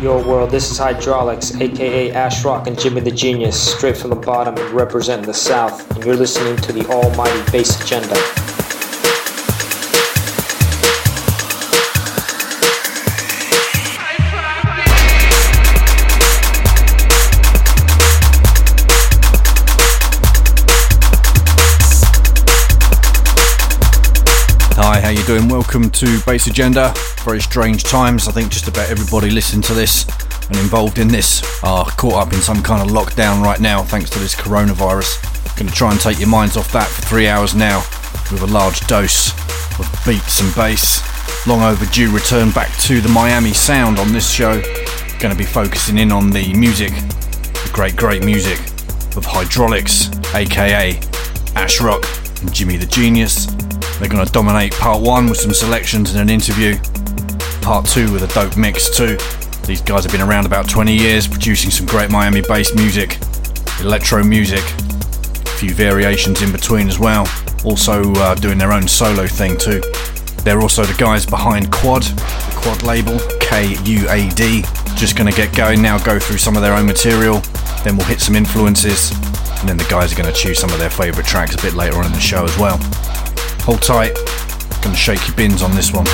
Yo, world, this is Hydraulix, aka Ashrock and Jimi the Genius, straight from the bottom and representing the South, and you're listening to the almighty Bass Agenda. Doing? Welcome to Bass Agenda. Very strange times. I think just about everybody listening to this and involved in this are caught up in some kind of lockdown right now thanks to this coronavirus. Going to try and take your minds off that for three hours now with a large dose of beats and bass. Long overdue return back to the Miami sound on this show. Going to be focusing in on the music, the great, great music of Hydraulix, aka Ashrock and Jimi the Genius. They're going to dominate part one with some selections and an interview. Part two with a dope mix too. These guys have been around about 20 years, producing some great Miami based music, electro music, a few variations in between as well. Also uh, doing their own solo thing too. They're also the guys behind Kuad, the Kuad label, K U A D. Just going to get going now, go through some of their own material, then we'll hit some influences, and then the guys are going to choose some of their favourite tracks a bit later on in the show as well. Hold tight, gonna shake your bins on this one.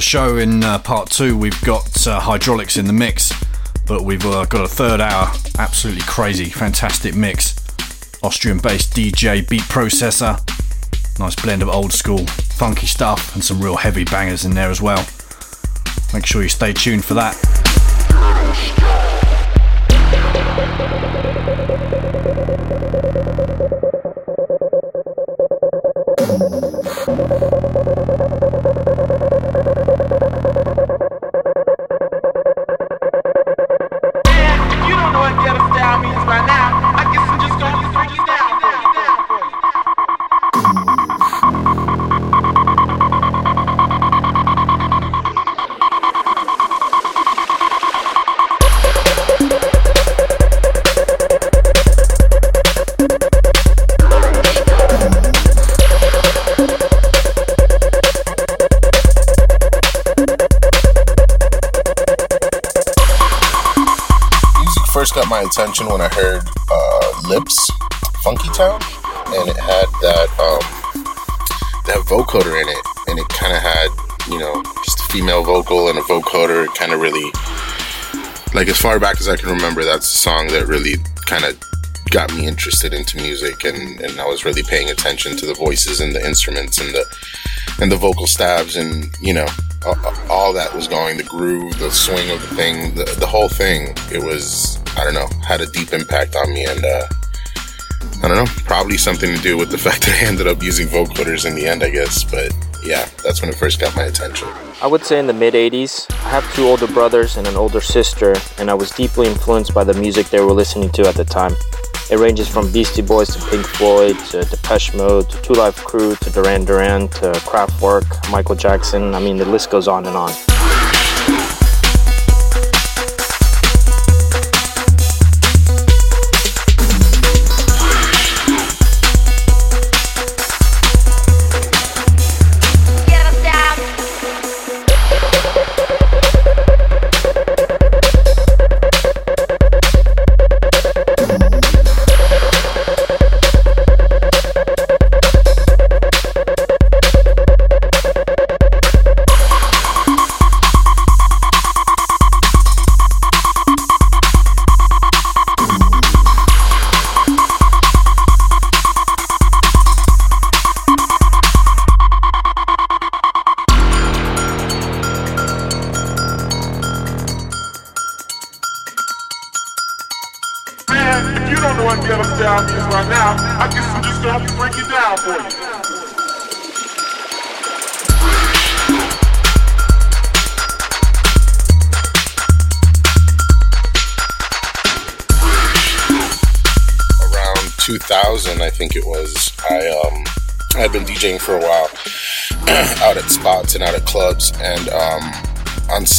The show, in uh, part two, we've got uh, Hydraulix in the mix, but we've uh, got a third hour, absolutely crazy, fantastic mix. Austrian based DJ Beatprozessor, nice blend of old school, funky stuff, and some real heavy bangers in there as well. Make sure you stay tuned for that. My attention when I heard uh, Lipps, Funky Town, and it had that um, that vocoder in it, and it kind of had you know just a female vocal and a vocoder. It kind of really like as far back as I can remember, that's the song that really kind of got me interested into music, and, and I was really paying attention to the voices and the instruments and the and the vocal stabs, and you know all, all that was going, the groove, the swing of the thing, the, the whole thing. It was I don't know, had a deep impact on me. And uh, I don't know, probably something to do with the fact that I ended up using vocoders in the end, I guess. But yeah, that's when it first got my attention. I would say in the mid 80s. I have two older brothers and an older sister, and I was deeply influenced by the music they were listening to at the time. It ranges from Beastie Boys to Pink Floyd to Depeche Mode to Two Live Crew to Duran Duran to Kraftwerk, Michael Jackson. I mean, the list goes on and on.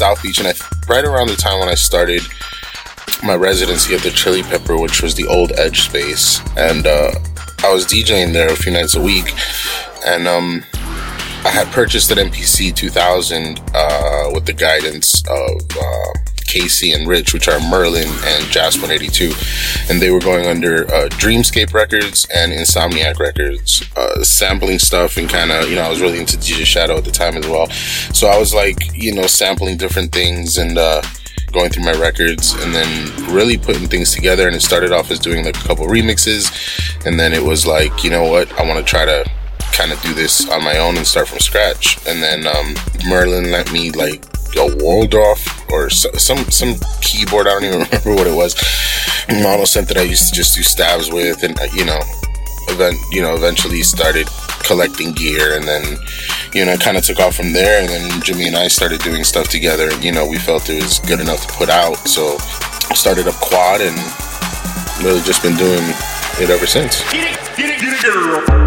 South Beach. And I, right around the time when I started my residency at the Chili Pepper, which was the old Edge space, and uh, I was DJing there a few nights a week. And um, I had purchased an MPC 2000 uh, with the guidance of uh, Casey and Rich, which are Merlin and Jazz 182, and they were going under uh, Dreamscape Records and Insomniac Records, uh, sampling stuff and kind of, you know, I was really into DJ Shadow at the time as well. So I was like, you know, sampling different things and, uh, going through my records and then really putting things together. And it started off as doing like a couple remixes. And then it was like you know what? I want to try to kind of do this on my own and start from scratch. And then um, merlin let me like a Waldorf or some some keyboard. I don't even remember what it was. Mono synth that I used to just do stabs with, and uh, you know, event you know eventually started collecting gear, and then you know kind of took off from there. And then Jimi and I started doing stuff together. And, you know, we felt it was good enough to put out, so started up Kuad, and really just been doing it ever since. Get it, get it, get it,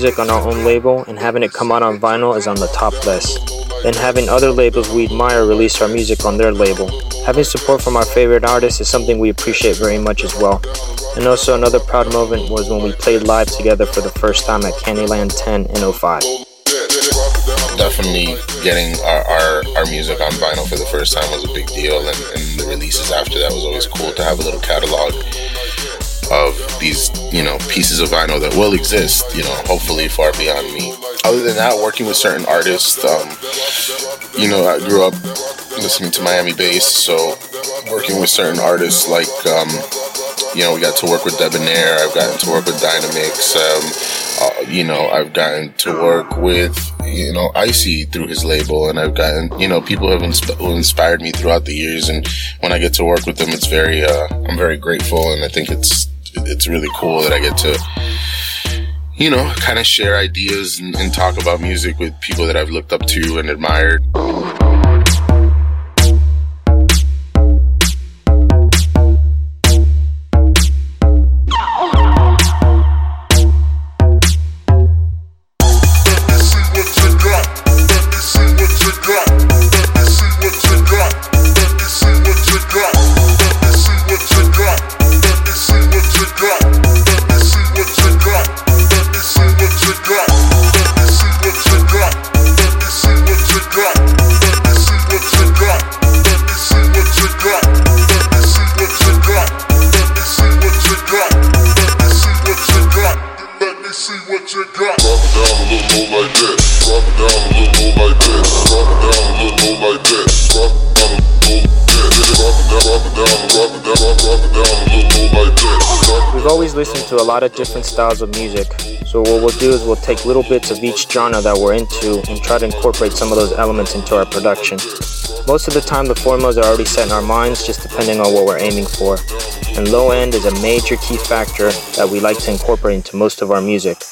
music on our own label and having it come out on vinyl is on the top list. Then having other labels we admire release our music on their label. Having support from our favorite artists is something we appreciate very much as well. And also another proud moment was when we played live together for the first time at Candyland 10 in 05. Definitely getting our, our, our music on vinyl for the first time was a big deal, and, and the releases after that was always cool to have a little catalog of these, you know, pieces of vinyl that will exist, you know, hopefully far beyond me. Other than that, working with certain artists, um, you know, I grew up listening to Miami bass, so working with certain artists like, um, you know, we got to work with Debonair, I've gotten to work with Dynamix, um, uh, you know, I've gotten to work with, you know, Icy through his label, and I've gotten, you know, people have insp- who inspired me throughout the years, and when I get to work with them, it's very, uh, I'm very grateful, and I think it's, it's really cool that I get to, you know, kind of share ideas and, and talk about music with people that I've looked up to and admired. Of different styles of music, so what we'll do is we'll take little bits of each genre that we're into and try to incorporate some of those elements into our production. Most of the time, the formulas are already set in our minds, just depending on what we're aiming for. And low end is a major key factor that we like to incorporate into most of our music.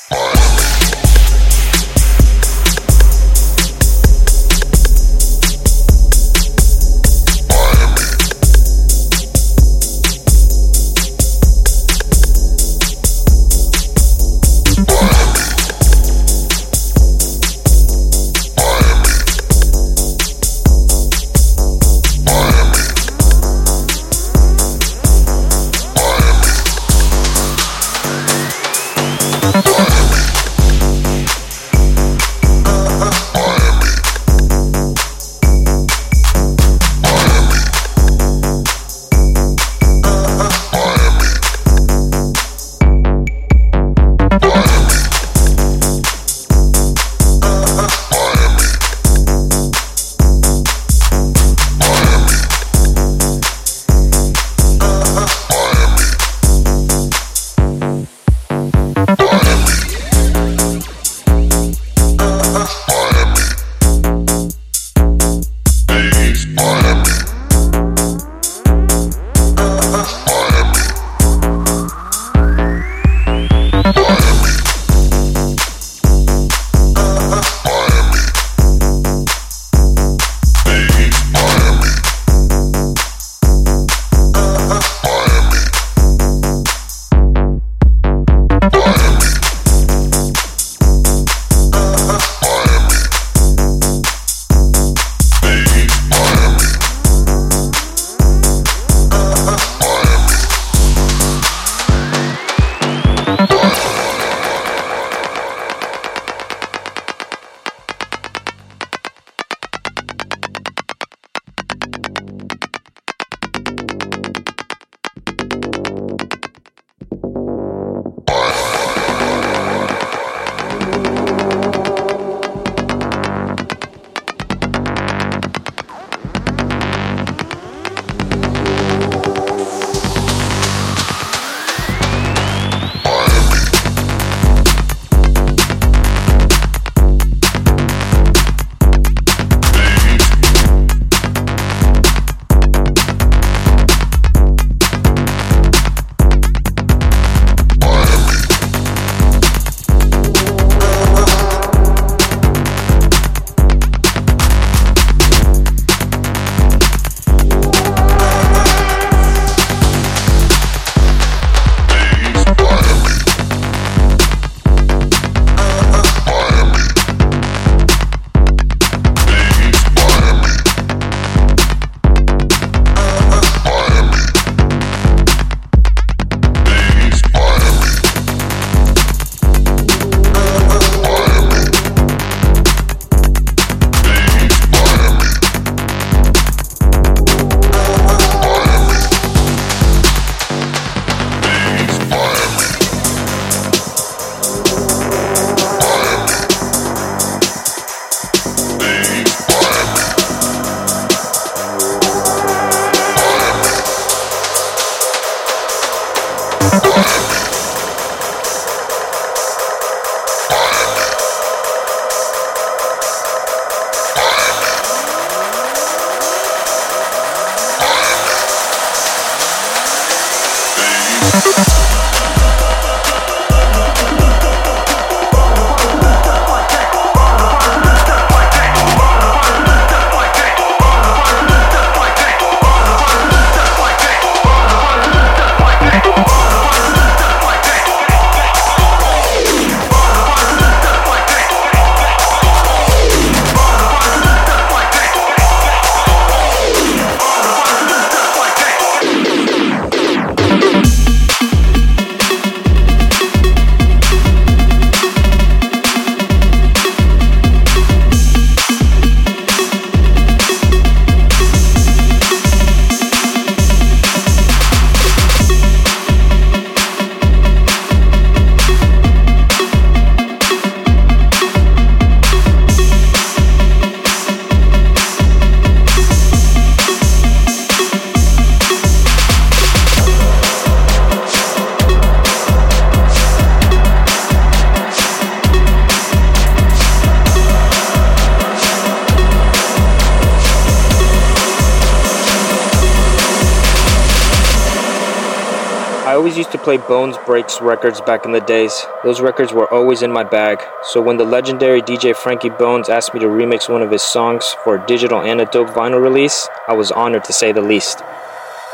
Used to play Bones Breaks records back in the days. Those records were always in my bag. So when the legendary DJ Frankie Bones asked me to remix one of his songs for a digital antidote vinyl release, I was honored to say the least.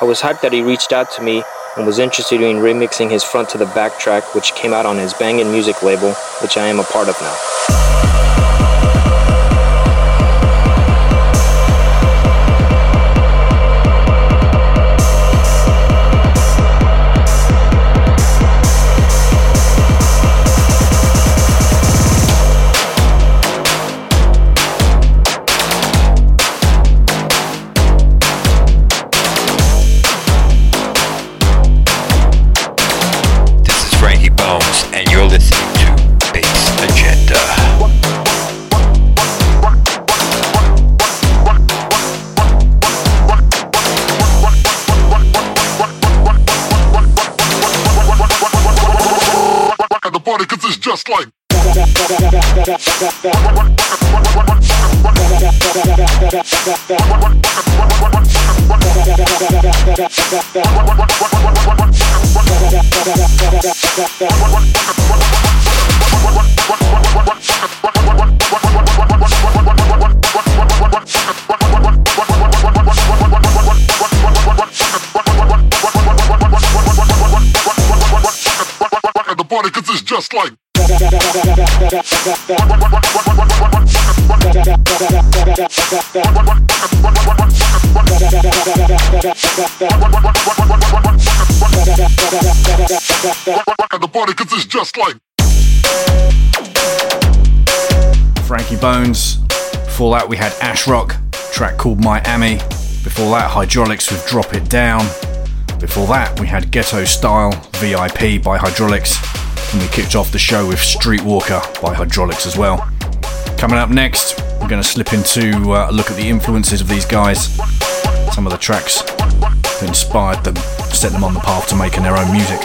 I was hyped that he reached out to me and was interested in remixing his front to the back track, which came out on his Bangin' Music label, which I am a part of now. Just like the party cause it's just like Frankie Bones. Before that we had Ashrock, track called Miami. Before that Hydraulix with Drop It Down. Before that we had Ghetto Style VIP by Hydraulix and we kicked off the show with Streetwalker by Hydraulix as well. Coming up next, we're going to slip into uh, a look at the influences of these guys, some of the tracks that inspired them, set them on the path to making their own music.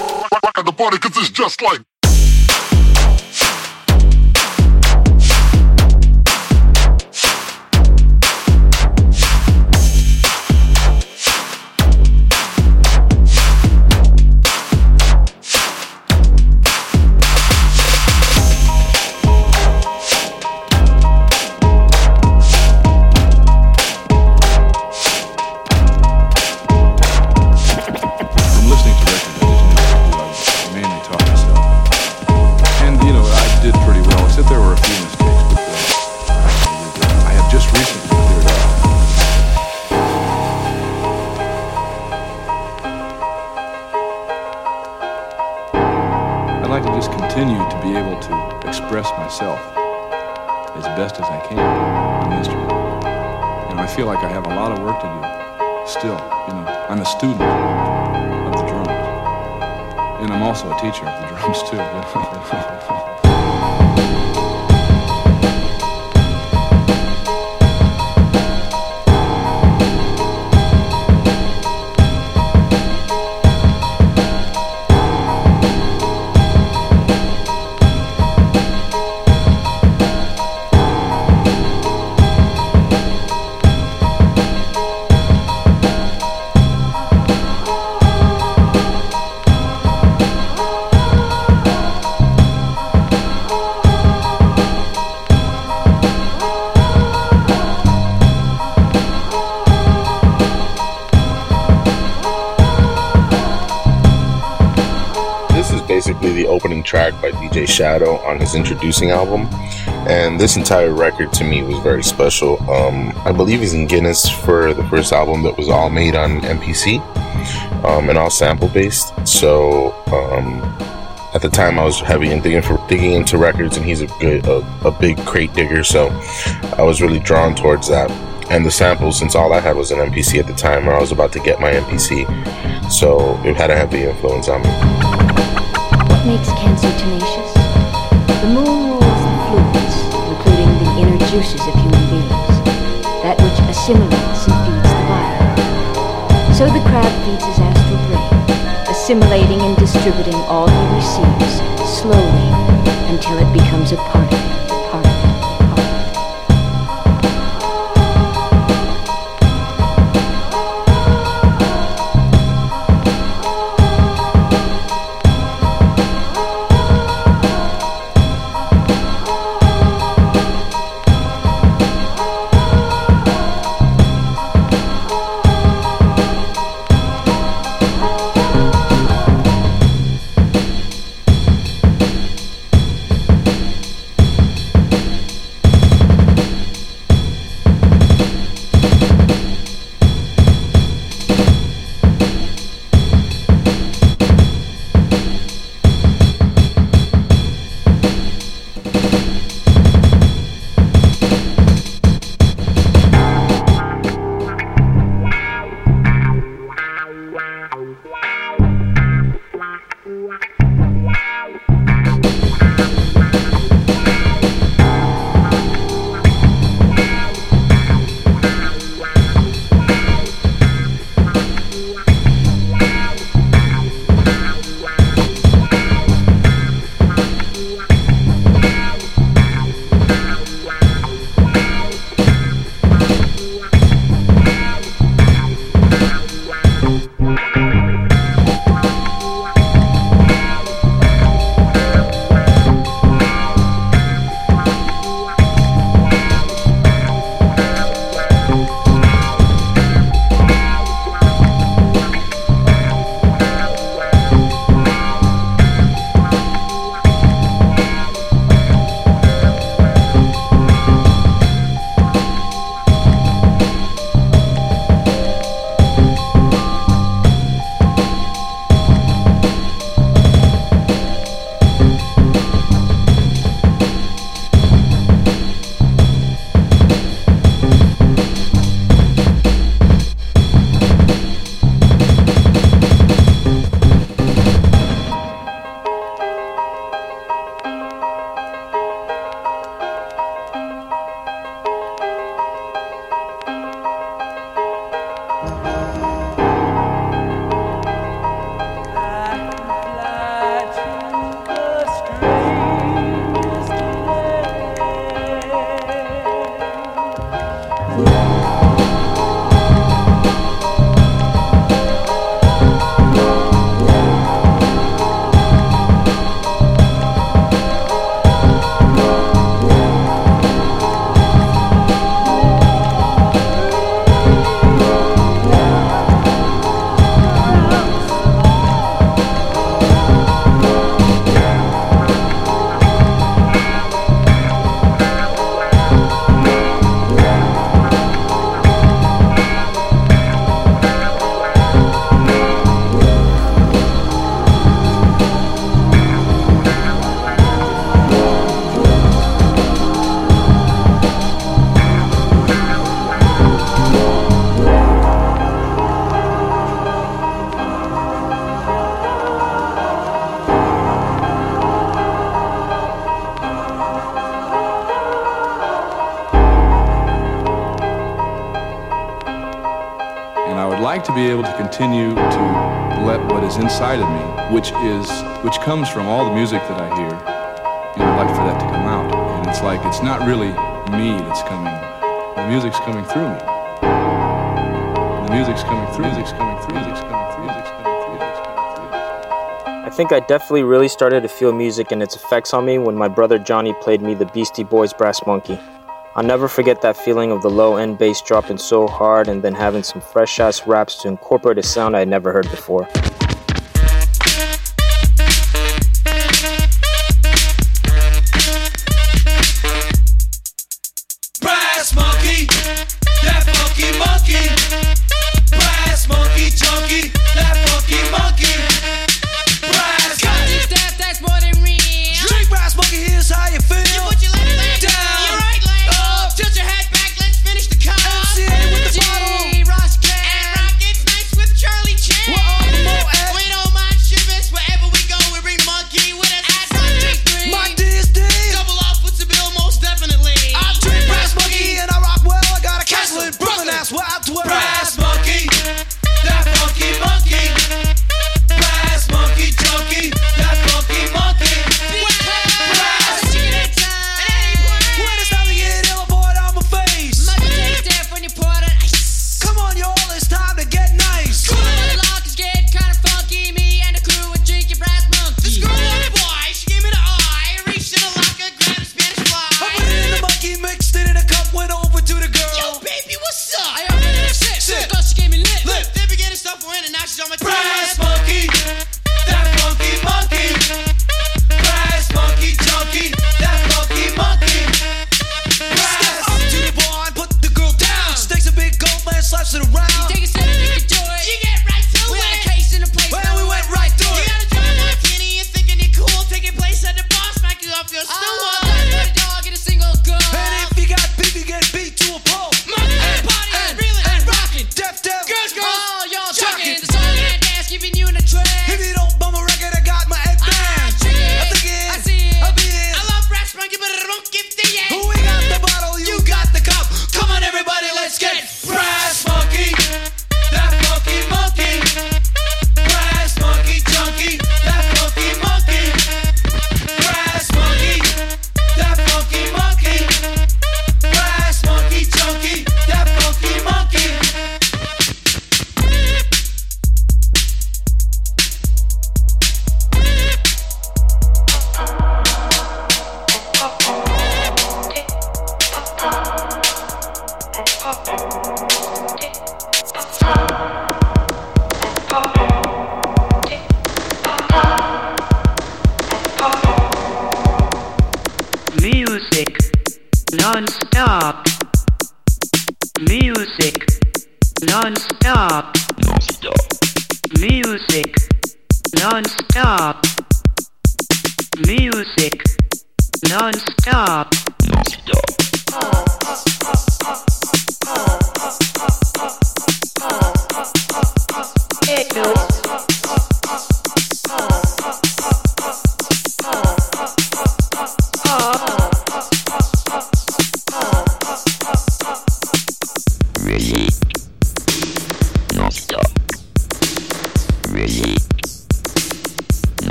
also a teacher of the drums too. Shadow on his Endtroducing album. And this entire record to me was very special. Um, I believe he's in Guinness for the first album that was all made on MPC um, and all sample based. So um, at the time I was heavy in digging for digging into records, and he's a good a, a big crate digger. So I was really drawn towards that and the samples since all I had was an MPC at the time, or I was about to get my MPC, so it had a heavy influence on me. What makes cancer tenacious? Juices of human beings, that which assimilates and feeds the body. So the crab feeds his astral brain, assimilating and distributing all he receives slowly until it becomes a part of him. Continue to let what is inside of me, which is which comes from all the music that I hear, you know, I'd like for that to come out. And it's like it's not really me that's coming. The music's coming through me. The music's coming through. Music's coming through. Music's coming through. Music's coming through. Music's coming through. I think I definitely really started to feel music and its effects on me when my brother Johnny played me the Beastie Boys Brass Monkey. I'll never forget that feeling of the low end bass dropping so hard and then having some fresh ass raps to incorporate a sound I had never heard before.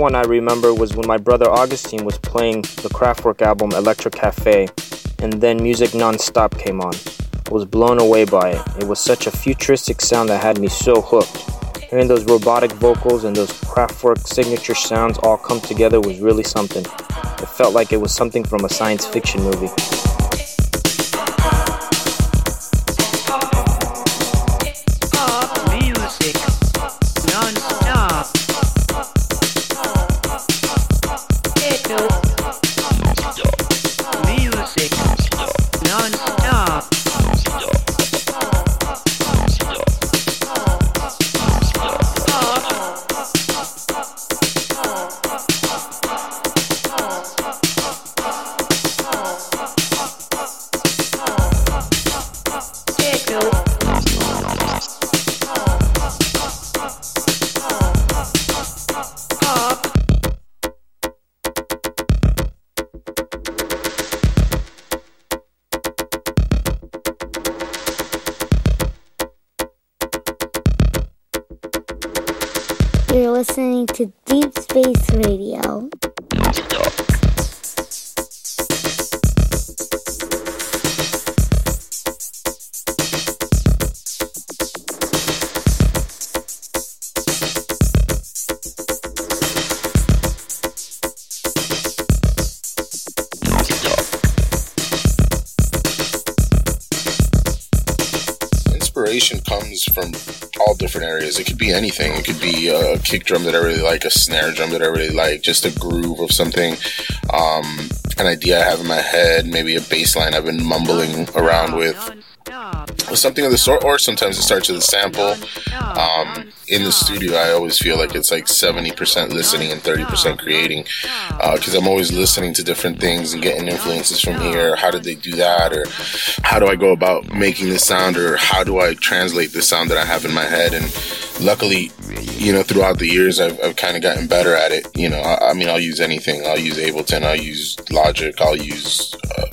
One I remember was when my brother Augustine was playing the Kraftwerk album Electric Cafe, and then Musique Non-Stop came on. I was blown away by it. It was such a futuristic sound that had me so hooked. Hearing those robotic vocals and those Kraftwerk signature sounds all come together was really something. It felt like it was something from a science fiction movie. Anything. It could be a kick drum that I really like, a snare drum that I really like, just a groove of something, um, an idea I have in my head, maybe a bass line I've been mumbling around with, something of the sort. Or sometimes it starts with a sample. Um, in the studio, I always feel like it's like 70% listening and 30% creating because uh, I'm always listening to different things and getting influences from here. How did they do that? Or how do I go about making this sound? Or how do I translate the sound that I have in my head? And luckily, you know, throughout the years, I've, I've kind of gotten better at it. You know, I, I, mean, I'll use anything. I'll use Ableton. I'll use Logic. I'll use uh,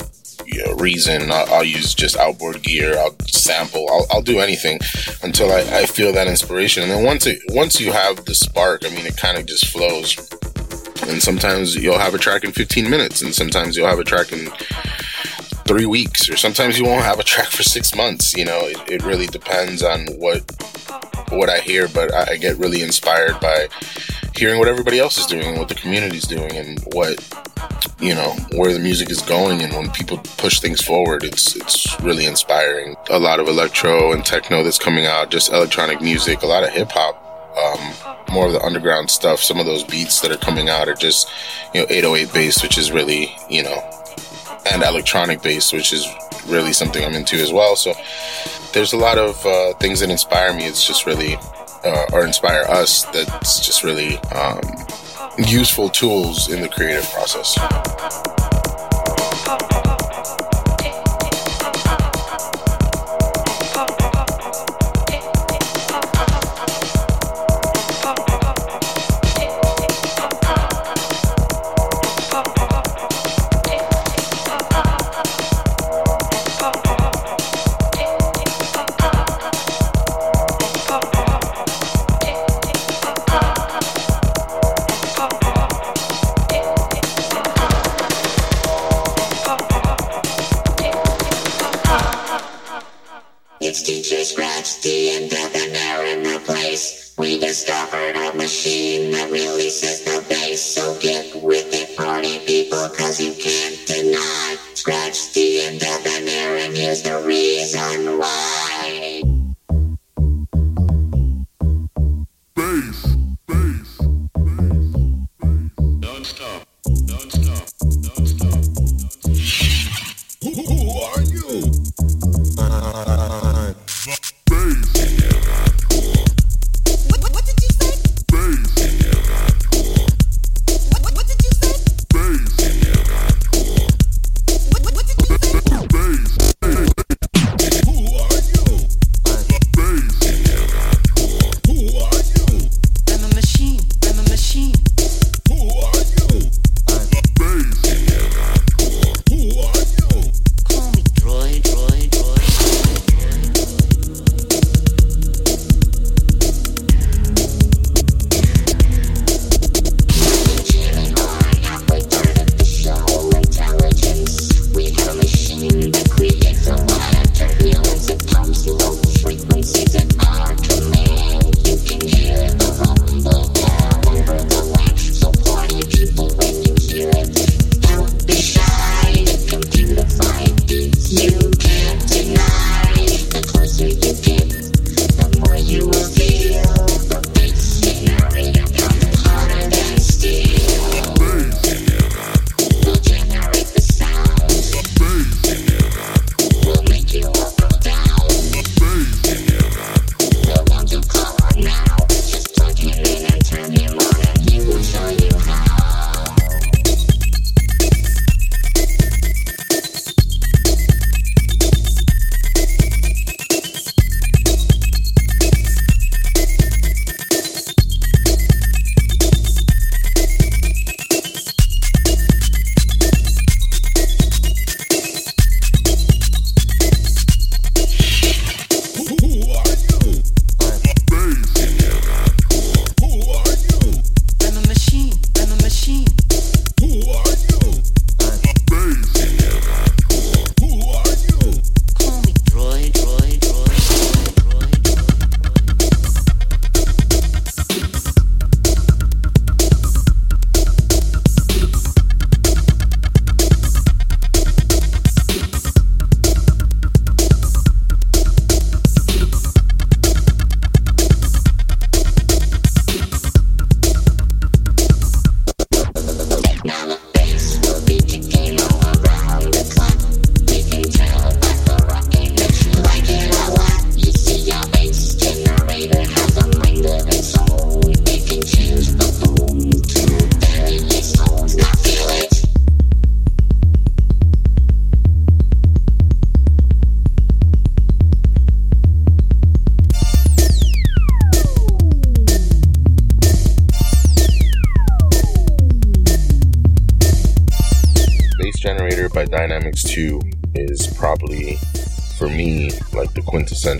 you know, Reason. I'll, I'll, use just outboard gear. I'll sample. I'll, I'll do anything until I, I feel that inspiration. And then once it once you have the spark, I mean, it kind of just flows. And sometimes you'll have a track in 15 minutes, and sometimes you'll have a track in three weeks, or sometimes you won't have a track for six months. You know, it, it really depends on what what I hear, but I get really inspired by hearing what everybody else is doing, what the community's doing, and what you know where the music is going. And when people push things forward, it's it's really inspiring. A lot of electro and techno that's coming out, just electronic music, a lot of hip hop. Um, more of the underground stuff. Some of those beats that are coming out are just, you know, 808 based, which is really, you know, and electronic based, which is really something I'm into as well. So there's a lot of uh, things that inspire me. It's just really, uh, or inspire us. That's just really um, useful tools in the creative process.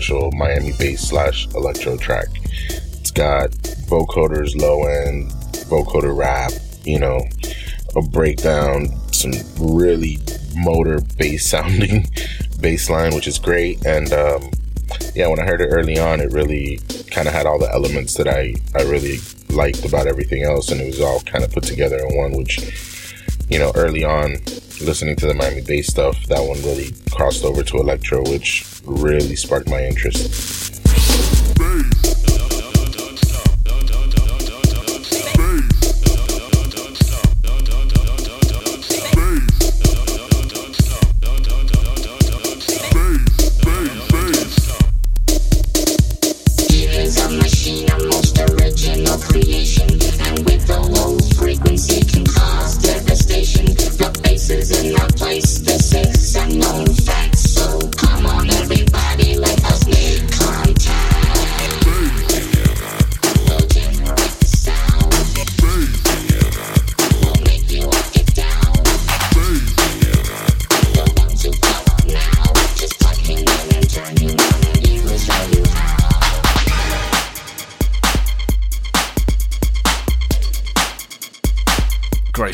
Miami bass slash electro track. It's got vocoders low end, vocoder rap, you know, a breakdown, some really motor bass sounding bass line, which is great. And um, yeah, when I heard it early on, it really kind of had all the elements that I, I really liked about everything else. And it was all kind of put together in one, which, you know, early on, listening to the Miami bass stuff, that one really crossed over to electro, which really sparked my interest.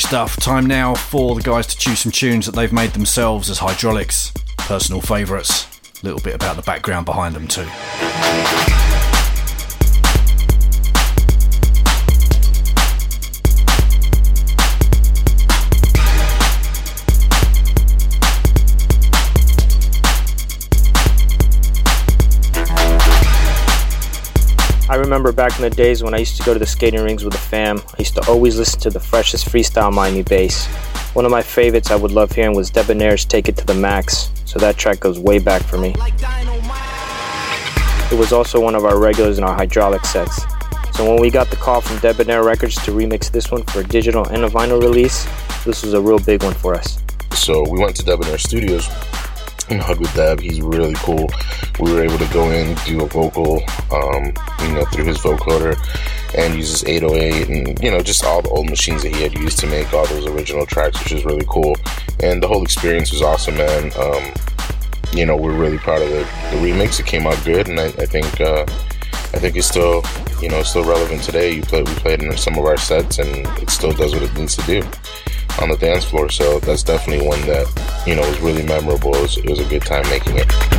stuff. Time now for the guys to choose some tunes that they've made themselves as Hydraulix, personal favourites. A little bit about the background behind them, too. Remember back in the days when I used to go to the skating rings with the fam, I used to always listen to the freshest freestyle Miami bass. One of my favorites I would love hearing was Debonair's Take It to the Max, so that track goes way back for me. It was also one of our regulars in our Hydraulix sets. So when we got the call from Debonair Records to remix this one for a digital and a vinyl release, this was a real big one for us. So we went to Debonair Studios hug with Deb. He's really cool. We were able to go in, do a vocal, um, you know, through his vocoder and use his 808 and, you know, just all the old machines that he had used to make all those original tracks, which was really cool. And the whole experience was awesome, man. Um, you know, we're really proud of the, the remix. It came out good, and I, I think uh, I think it's still, you know, still relevant today. You play, we played in some of our sets, and it still does what it needs to do on the dance floor. So that's definitely one that, you know, was really memorable. It was, it was a good time making it.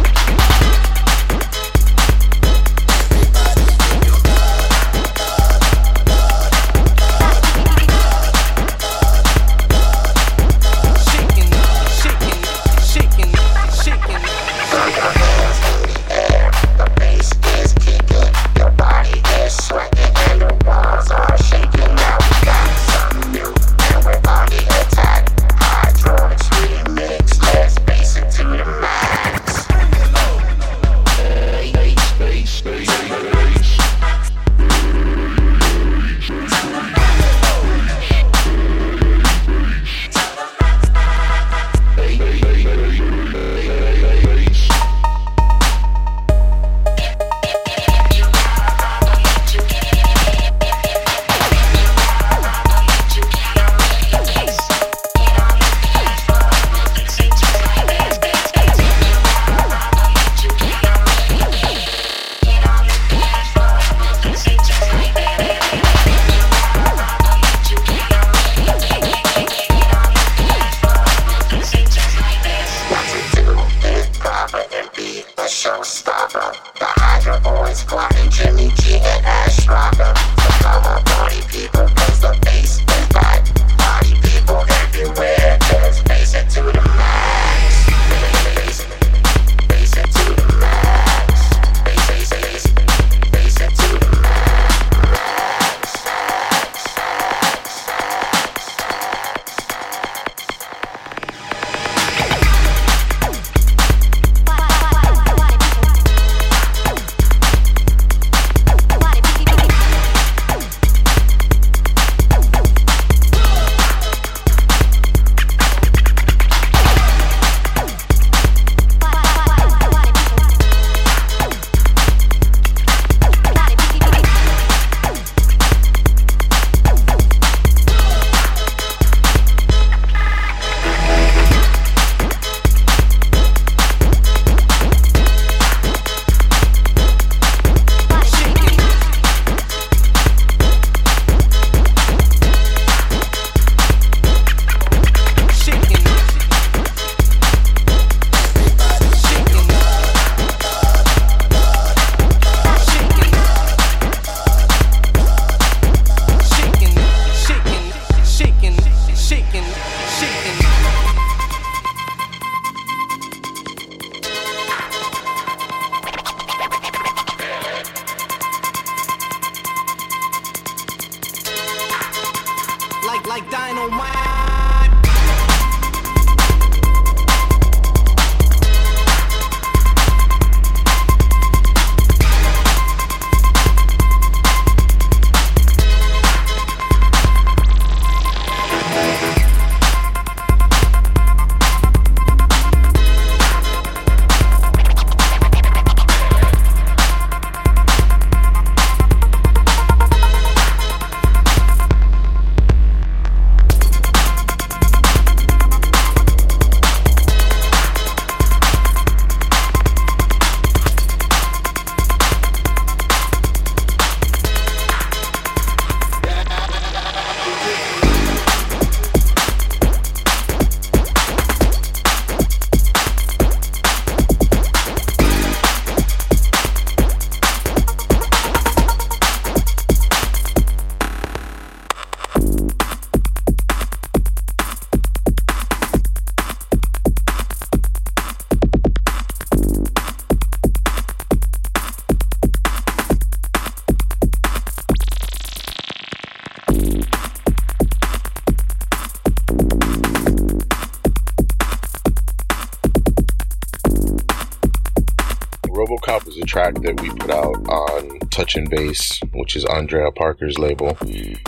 That we put out on Touchin' Bass, which is Andrea Parker's label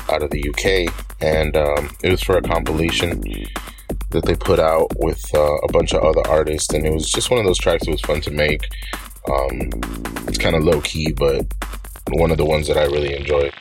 out of the UK, and um, it was for a compilation that they put out with uh, a bunch of other artists, and it was just one of those tracks that was fun to make. Um, it's kind of low key, but one of the ones that I really enjoy.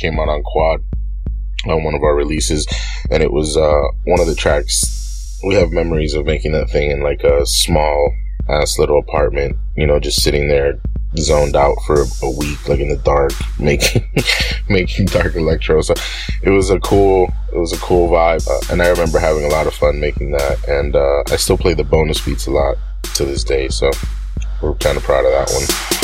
Came out on Kuad on one of our releases, and it was uh, one of the tracks. We have memories of making that thing in like a small ass little apartment, you know, just sitting there zoned out for a week, like in the dark, making making dark electro. So it was a cool, it was a cool vibe, uh, and I remember having a lot of fun making that. And uh, I still play the bonus beats a lot to this day, so we're kind of proud of that one.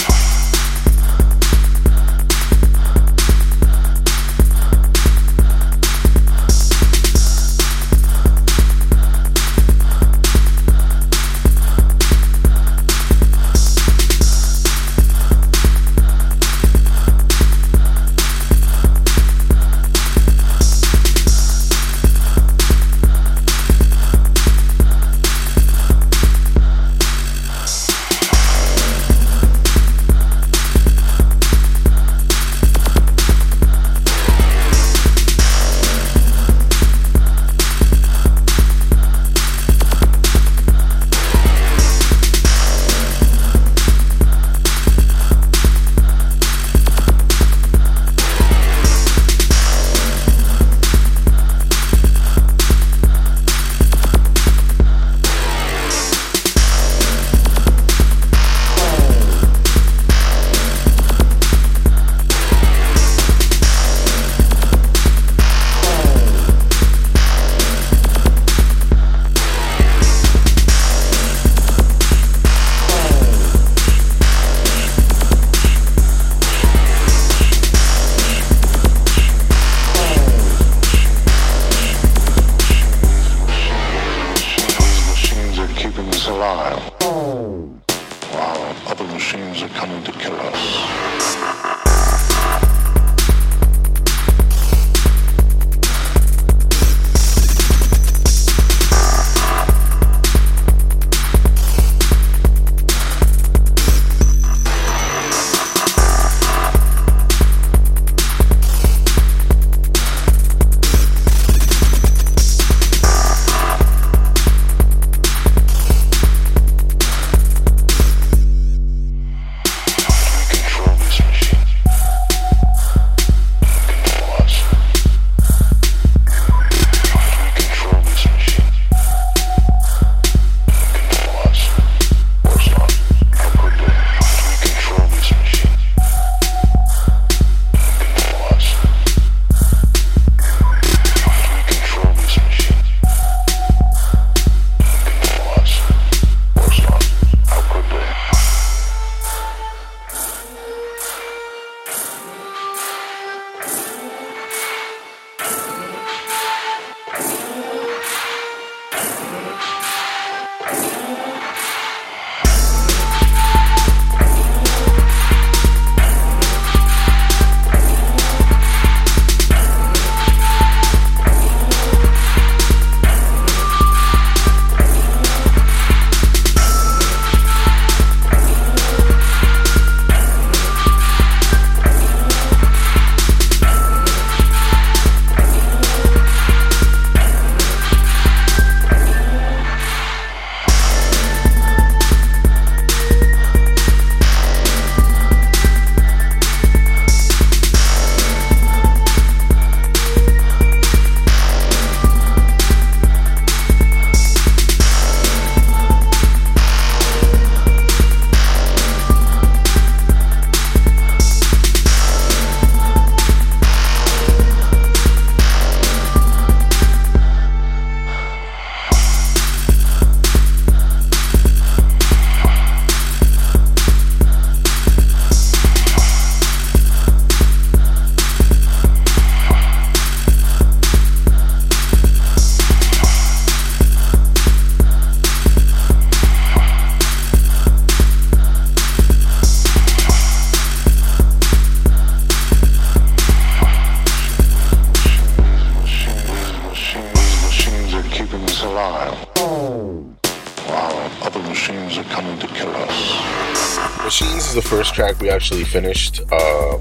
Finished uh,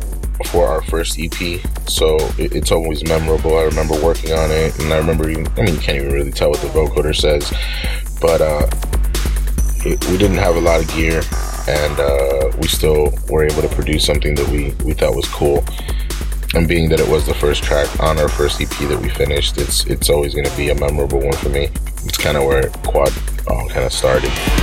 for our first EP, so it, it's always memorable. I remember working on it, and I remember even, I mean, you can't even really tell what the vocoder says, but uh, it, we didn't have a lot of gear, and uh, we still were able to produce something that we, we thought was cool. And being that it was the first track on our first EP that we finished, it's it's always going to be a memorable one for me. It's kind of where Kuad all kind of started.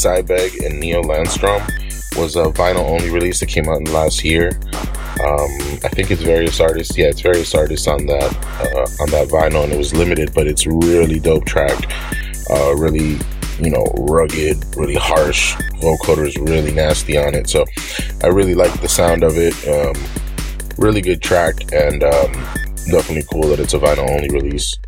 Si Begg and Neil Landstrumm was a vinyl only release that came out in last year. Um, I think it's various artists. Yeah, it's various artists on that uh, on that vinyl, and it was limited, but it's really dope track. Uh, really, you know, rugged, really harsh. Vocoder is really nasty on it, so I really like the sound of it. Um, really good track, and um, definitely cool that it's a vinyl only release.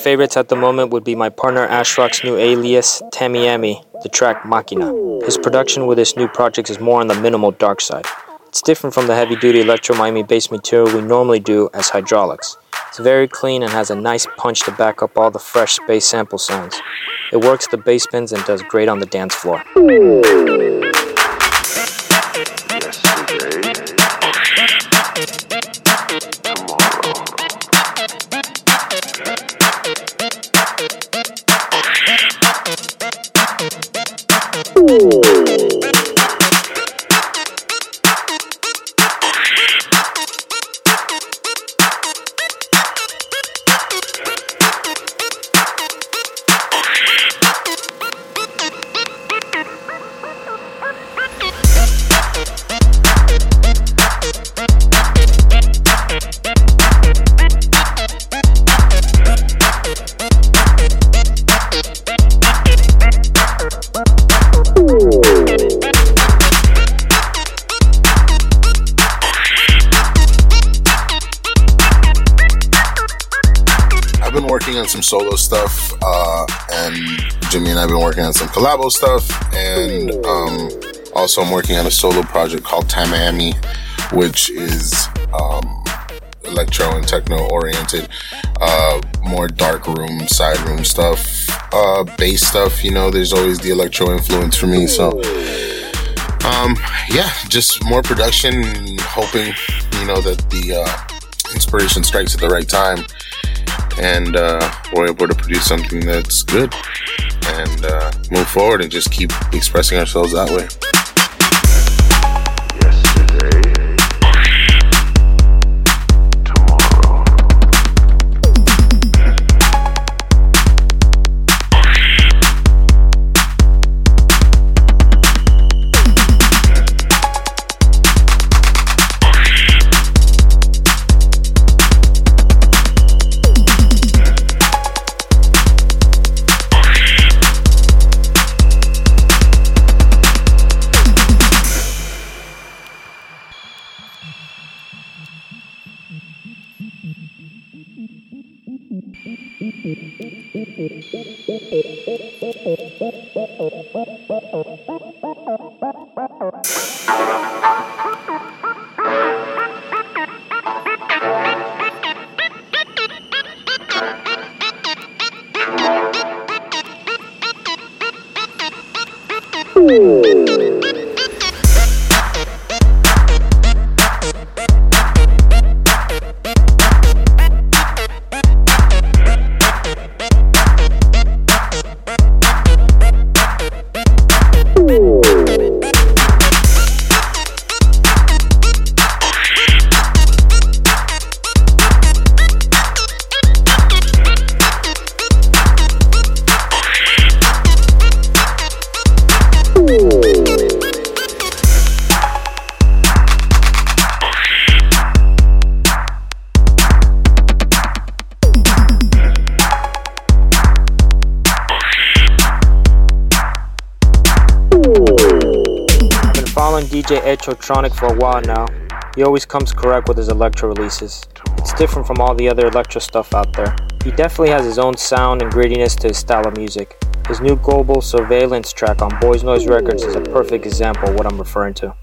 Favorites at the moment would be my partner Ashrock's new alias, Tamiami, the track Makina. His production with this new project is more on the minimal dark side. It's different from the heavy duty electro Miami bass material we normally do as Hydraulix. It's very clean and has a nice punch to back up all the fresh space sample sounds. It works the bass spins and does great on the dance floor. Collabo stuff, and um, also I'm working on a solo project called Tamiami, which is um, electro and techno oriented, uh, more dark room, side room stuff, uh, bass stuff. You know, there's always the electro influence for me, so um, yeah, just more production, hoping you know that the uh, inspiration strikes at the right time and uh, we're able to produce something that's good and uh, move forward and just keep expressing ourselves that way. I've Djedjotronic for a while now. He always comes correct with his electro releases. It's different from all the other electro stuff out there. He definitely has his own sound and grittiness to his style of music. His new global surveillance track on Boys Noize Records is a perfect example of what I'm referring to.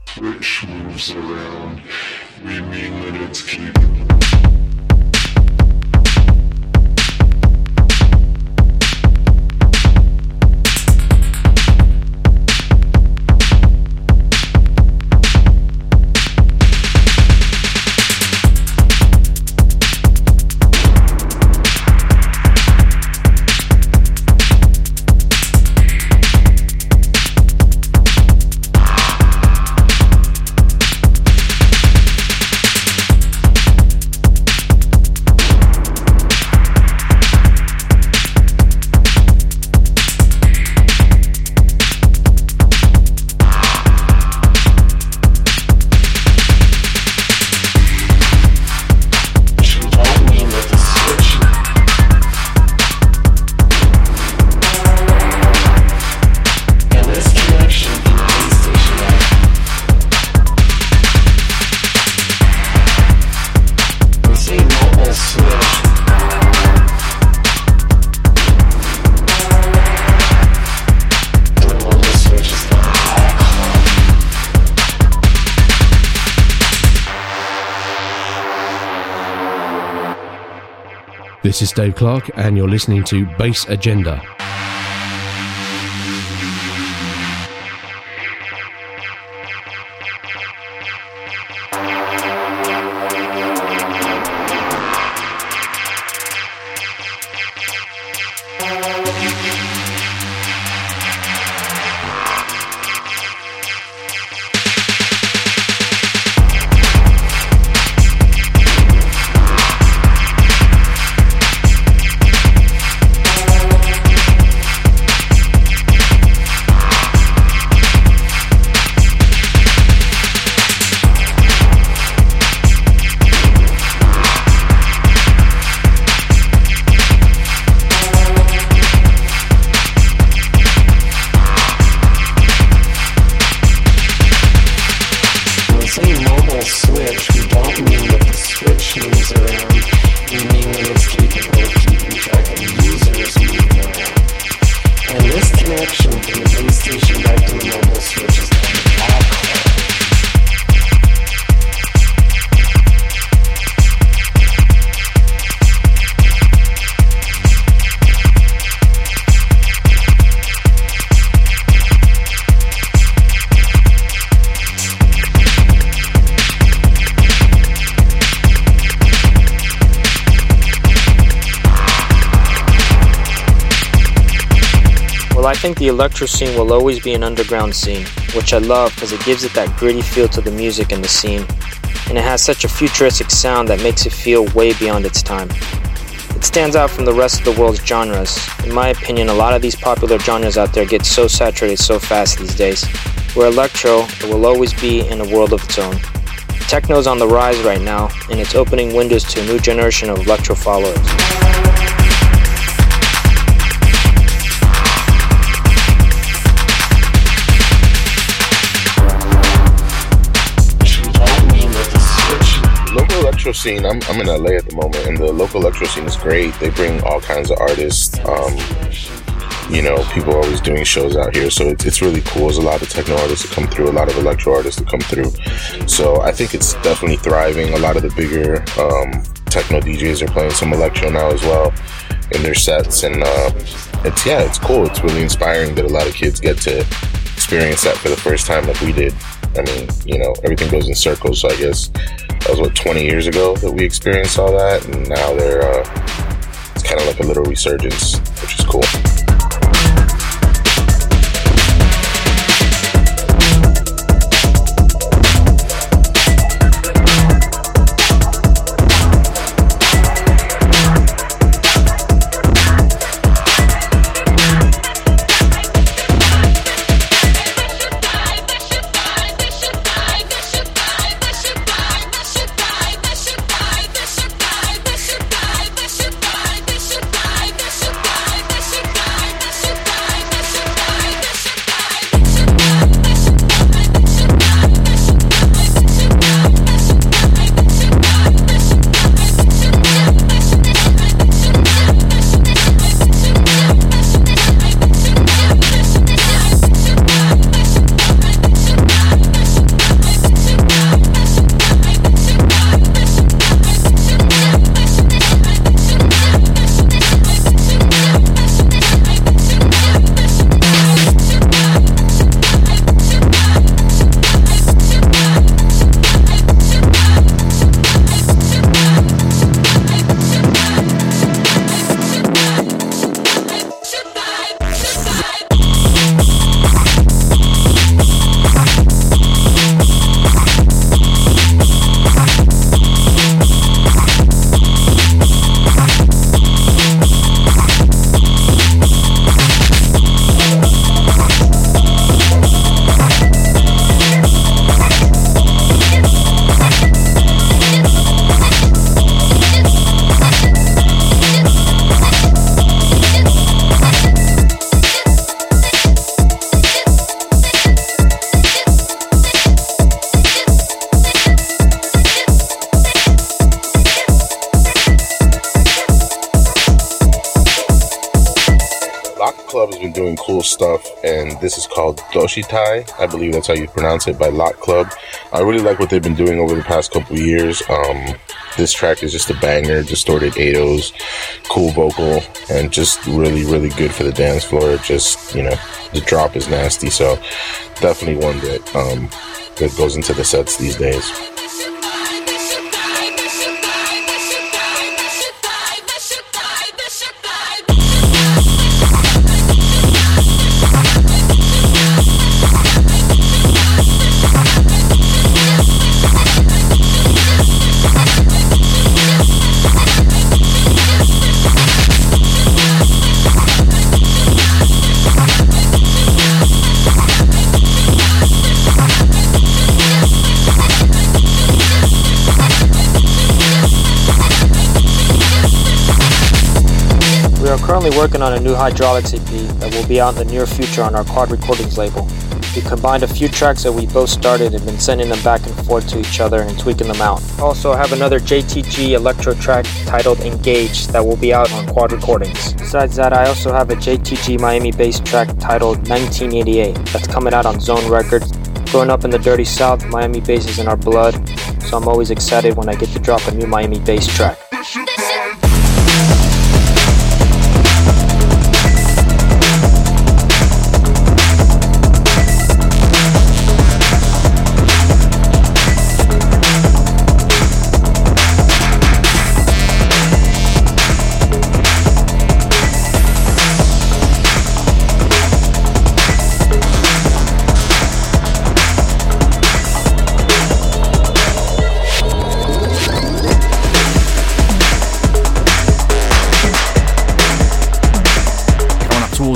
This is Dave Clarke, and you're listening to Bass Agenda. Electro scene will always be an underground scene, which I love because it gives it that gritty feel to the music and the scene, and it has such a futuristic sound that makes it feel way beyond its time. It stands out from the rest of the world's genres. In my opinion, a lot of these popular genres out there get so saturated so fast these days. Where electro, it will always be in a world of its own. Techno's on the rise right now, and it's opening windows to a new generation of electro followers. Electro scene I'm, I'm in la at the moment and the local electro scene is great. They bring all kinds of artists um, you know people are always doing shows out here so it's, it's really cool. There's a lot of techno artists that come through a lot of electro artists that come through. So i think it's definitely thriving. A lot of the bigger um, techno djs are playing some electro now as well in their sets and uh, it's yeah it's cool. It's really inspiring that a lot of kids get to experience that for the first time like we did. I mean you know everything goes in circles so i guess that was what 20 years ago that we experienced all that and now they're uh, it's kind of like a little resurgence which is cool Doschitai. I believe that's how you pronounce it by Locked Club. I really like what they've been doing over the past couple years. Um, this track is just a banger, distorted 808s, cool vocal, and just really, really good for the dance floor. Just, you know, the drop is nasty, so definitely one that, um, that goes into the sets these days. Currently working on a new Hydraulix EP that will be out in the near future on our Kuad Recordings label. We combined a few tracks that we both started and been sending them back and forth to each other and tweaking them out. Also, I have another JTG electro track titled Engage that will be out on Kuad Recordings. Besides that, I also have a JTG Miami bass track titled 1988 that's coming out on Zone Records. Growing up in the dirty South, Miami bass is in our blood, so I'm always excited when I get to drop a new Miami bass track.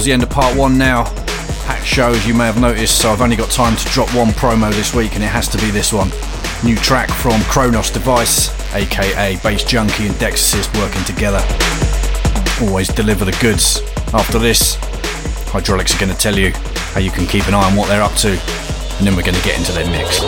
Towards the end of part one now. Packed show, as you may have noticed, so I've only got time to drop one promo this week, and it has to be this one. New track from Kronos Device, aka Bass Junkie and Dexasist working together. Always deliver the goods. After this, Hydraulix are going to tell you how you can keep an eye on what they're up to, and then we're going to get into their mix.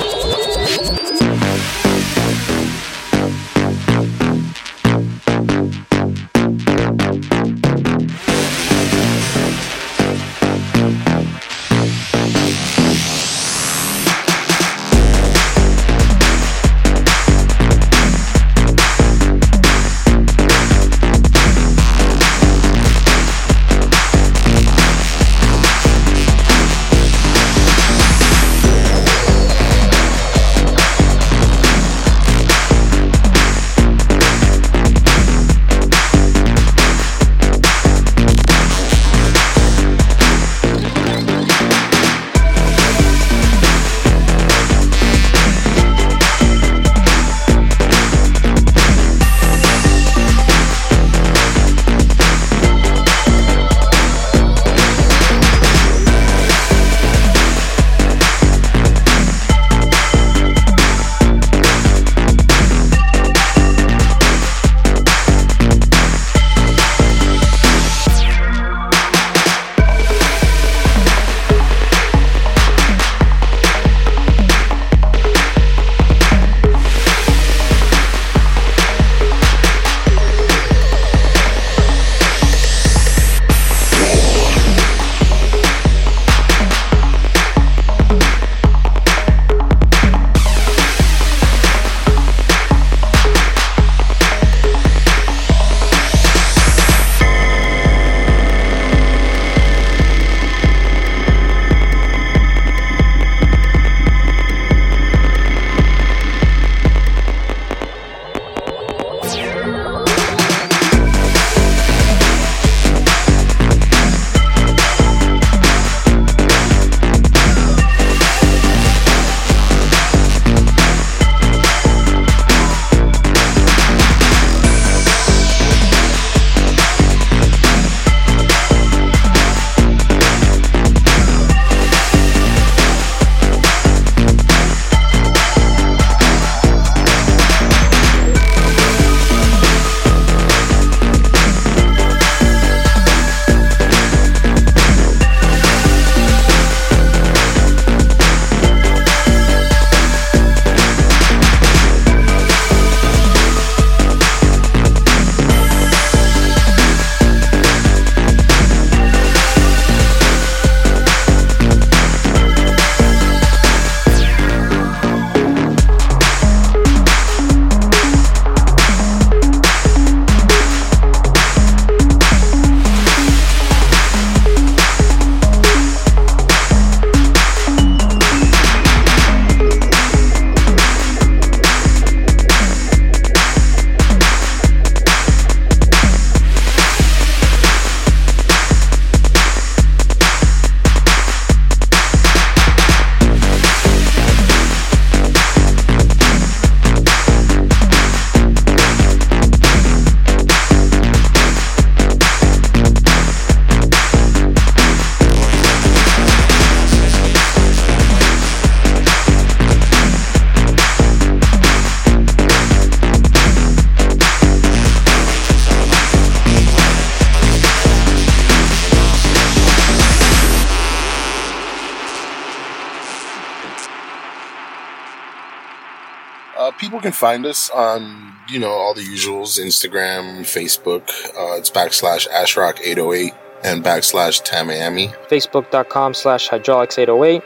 Find us on, you know, all the usuals Instagram, Facebook. Uh, it's backslash ashrock808 and backslash tamiami. Facebook.com slash hydraulix808,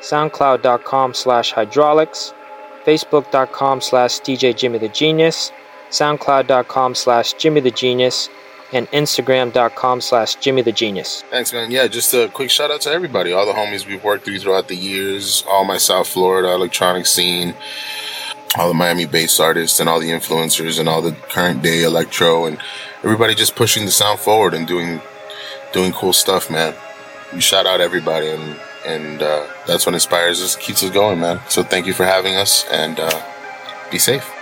SoundCloud.com slash hydraulix, Facebook.com slash DJ Jimi the Genius, SoundCloud.com slash Jimi the Genius, and Instagram.com slash Jimi the Genius. Thanks, man. Yeah, just a quick shout out to everybody, all the homies we've worked through throughout the years, all my South Florida electronic scene, all the Miami based artists, and all the influencers, and all the current day electro, and everybody just pushing the sound forward and doing doing cool stuff, man. We shout out everybody, and and uh, that's what inspires us, keeps us going, man. So thank you for having us, and uh, be safe.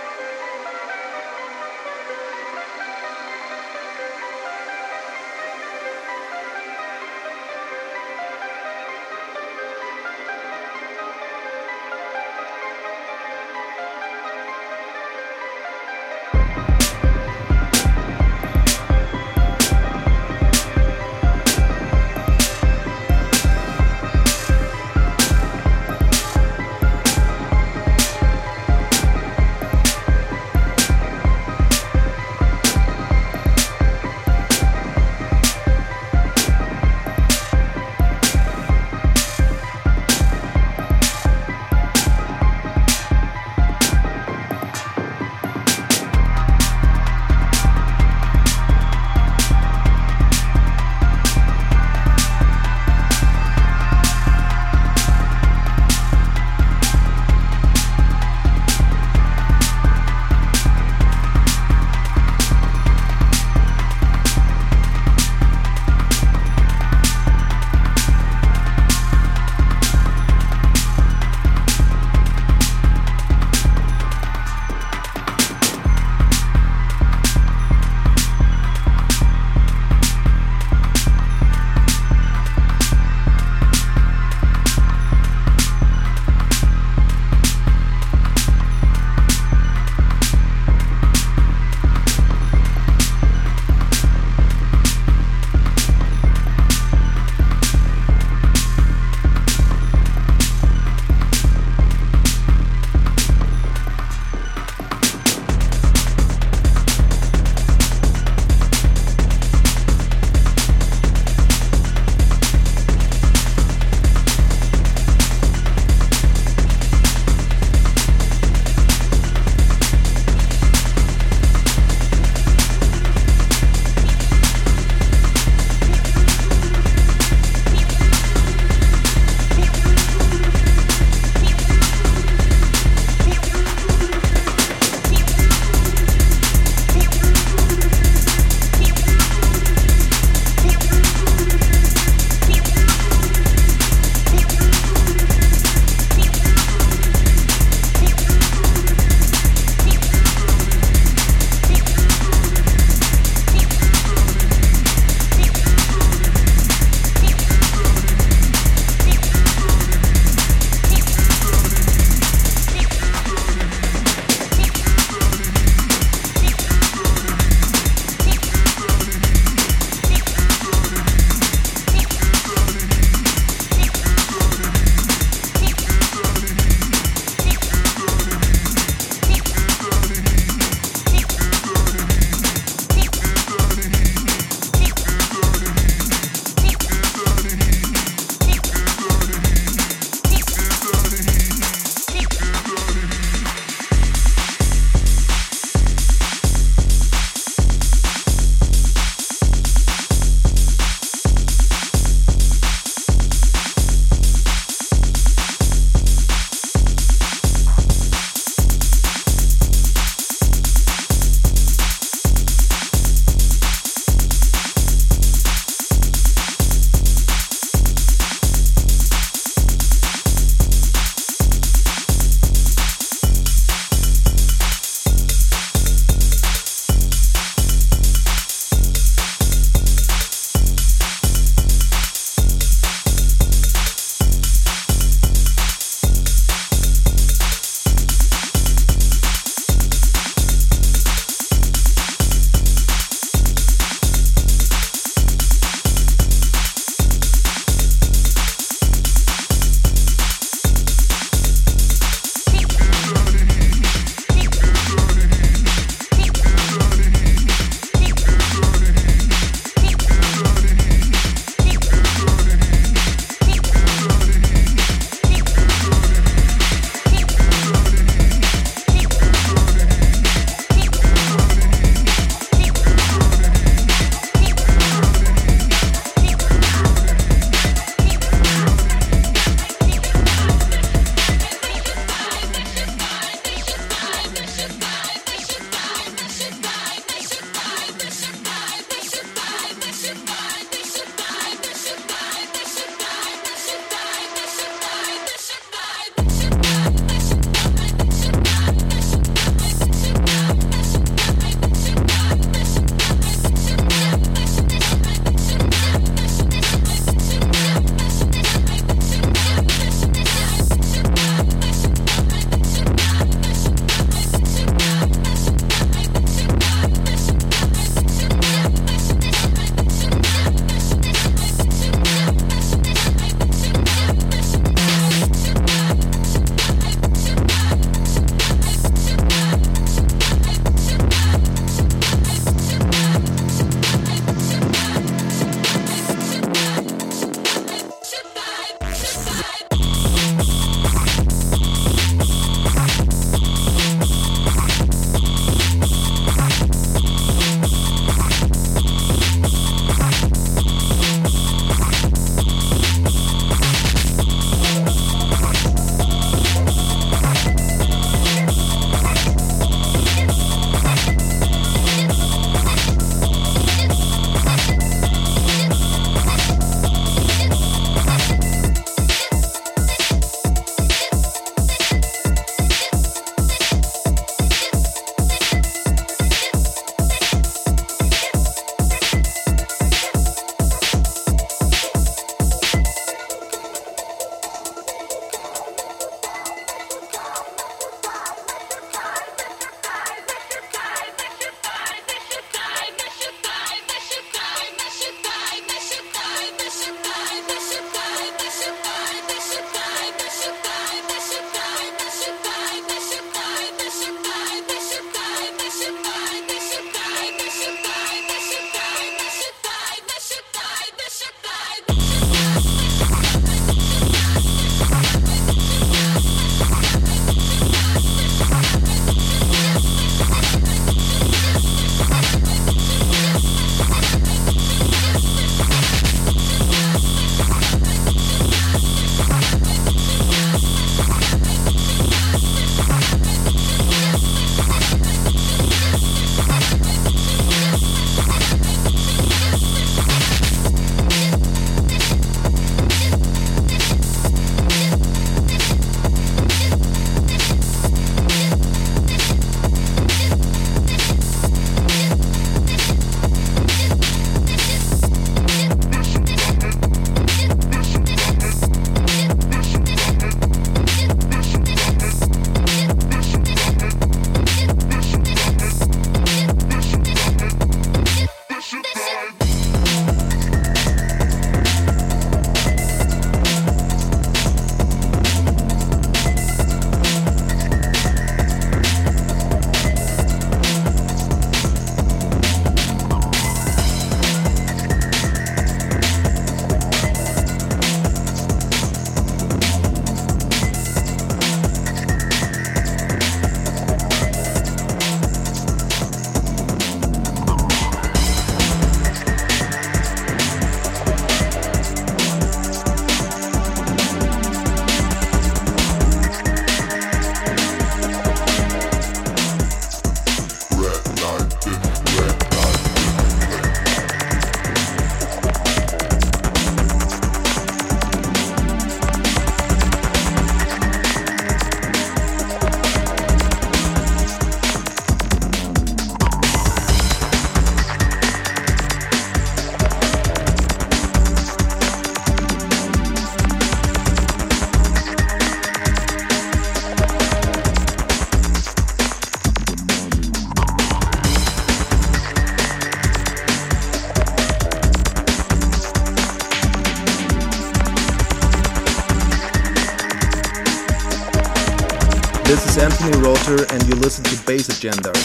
To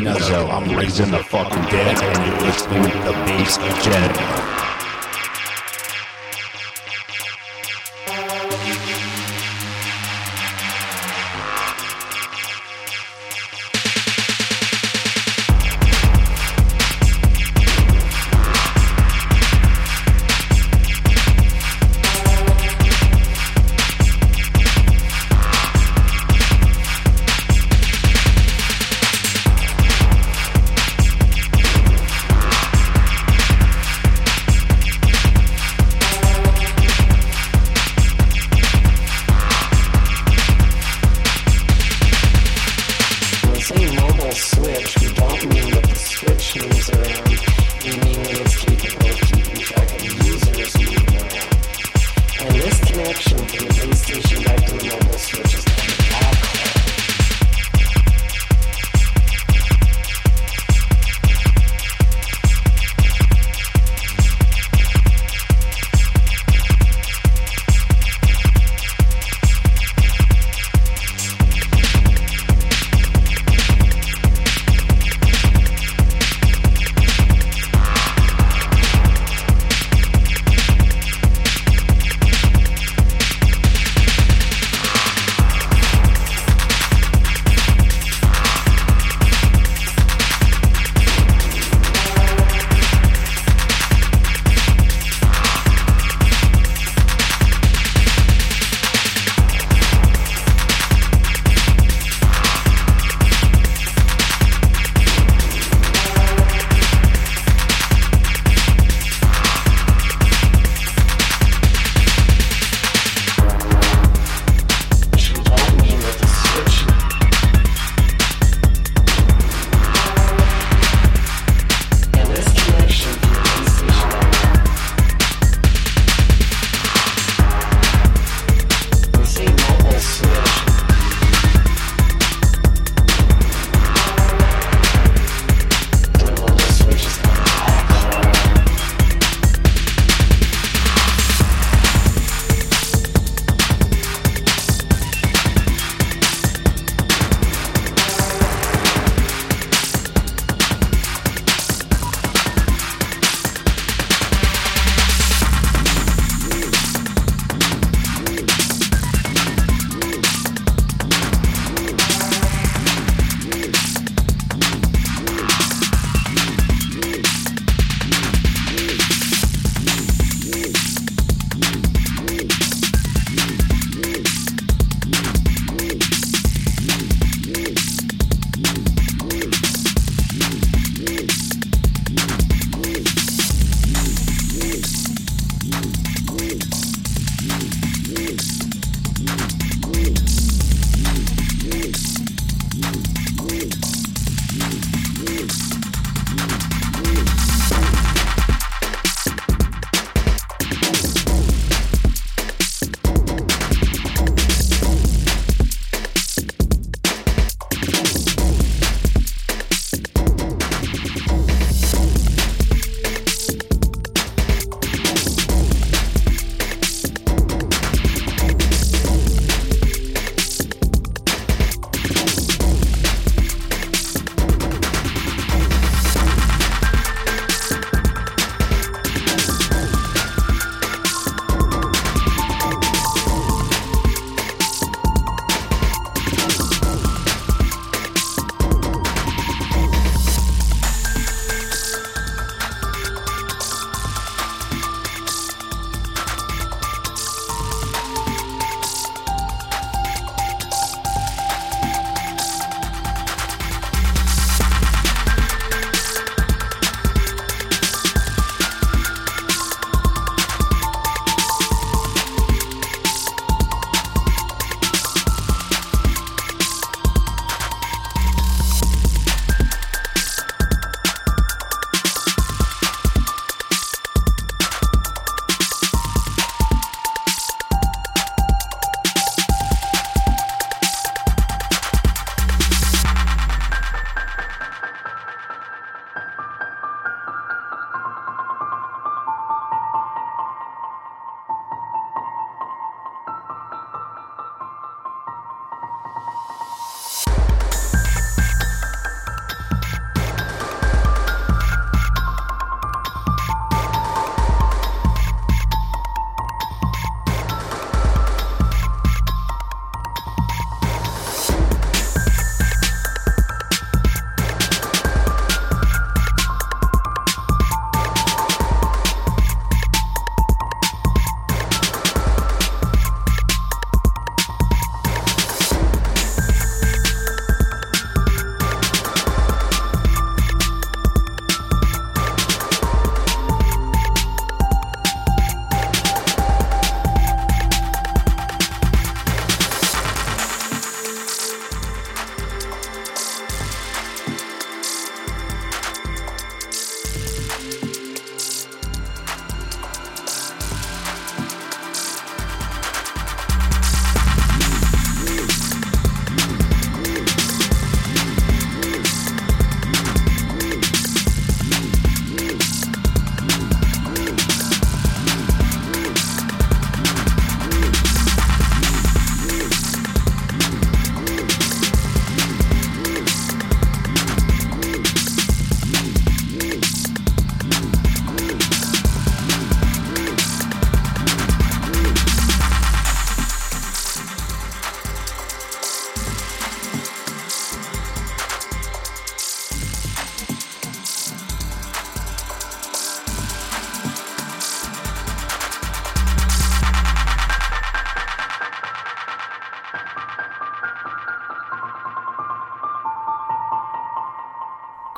Nuzzo. I'm raising the fucking dead, and you're listening to the bass agenda.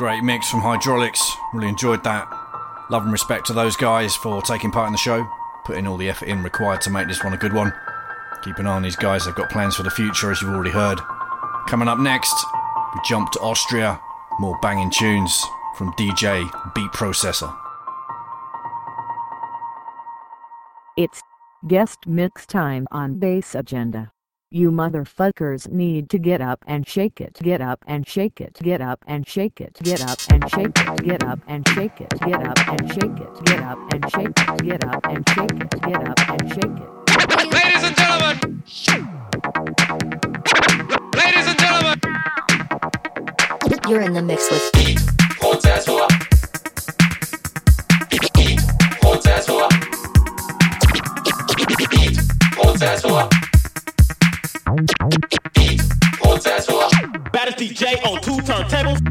Great mix from Hydraulix. Really enjoyed that. Love and respect to those guys for taking part in the show, putting all the effort in required to make this one a good one. Keep an eye on these guys, they've got plans for the future, as you've already heard. Coming up next, we jump to Austria. More banging tunes from DJ Beatprozessor. It's guest mix time on Bass Agenda. You motherfuckers need to get up and shake it, get up and shake it, get up and shake it, get up and shake it, get up and shake it, get up and shake it, get up and shake it, get up and shake it, get up and shake it. Ladies and gentlemen. Ladies and gentlemen. You're in the mix with Prozessor. Prozessor. Prozessor. Baddest DJ on two turntables.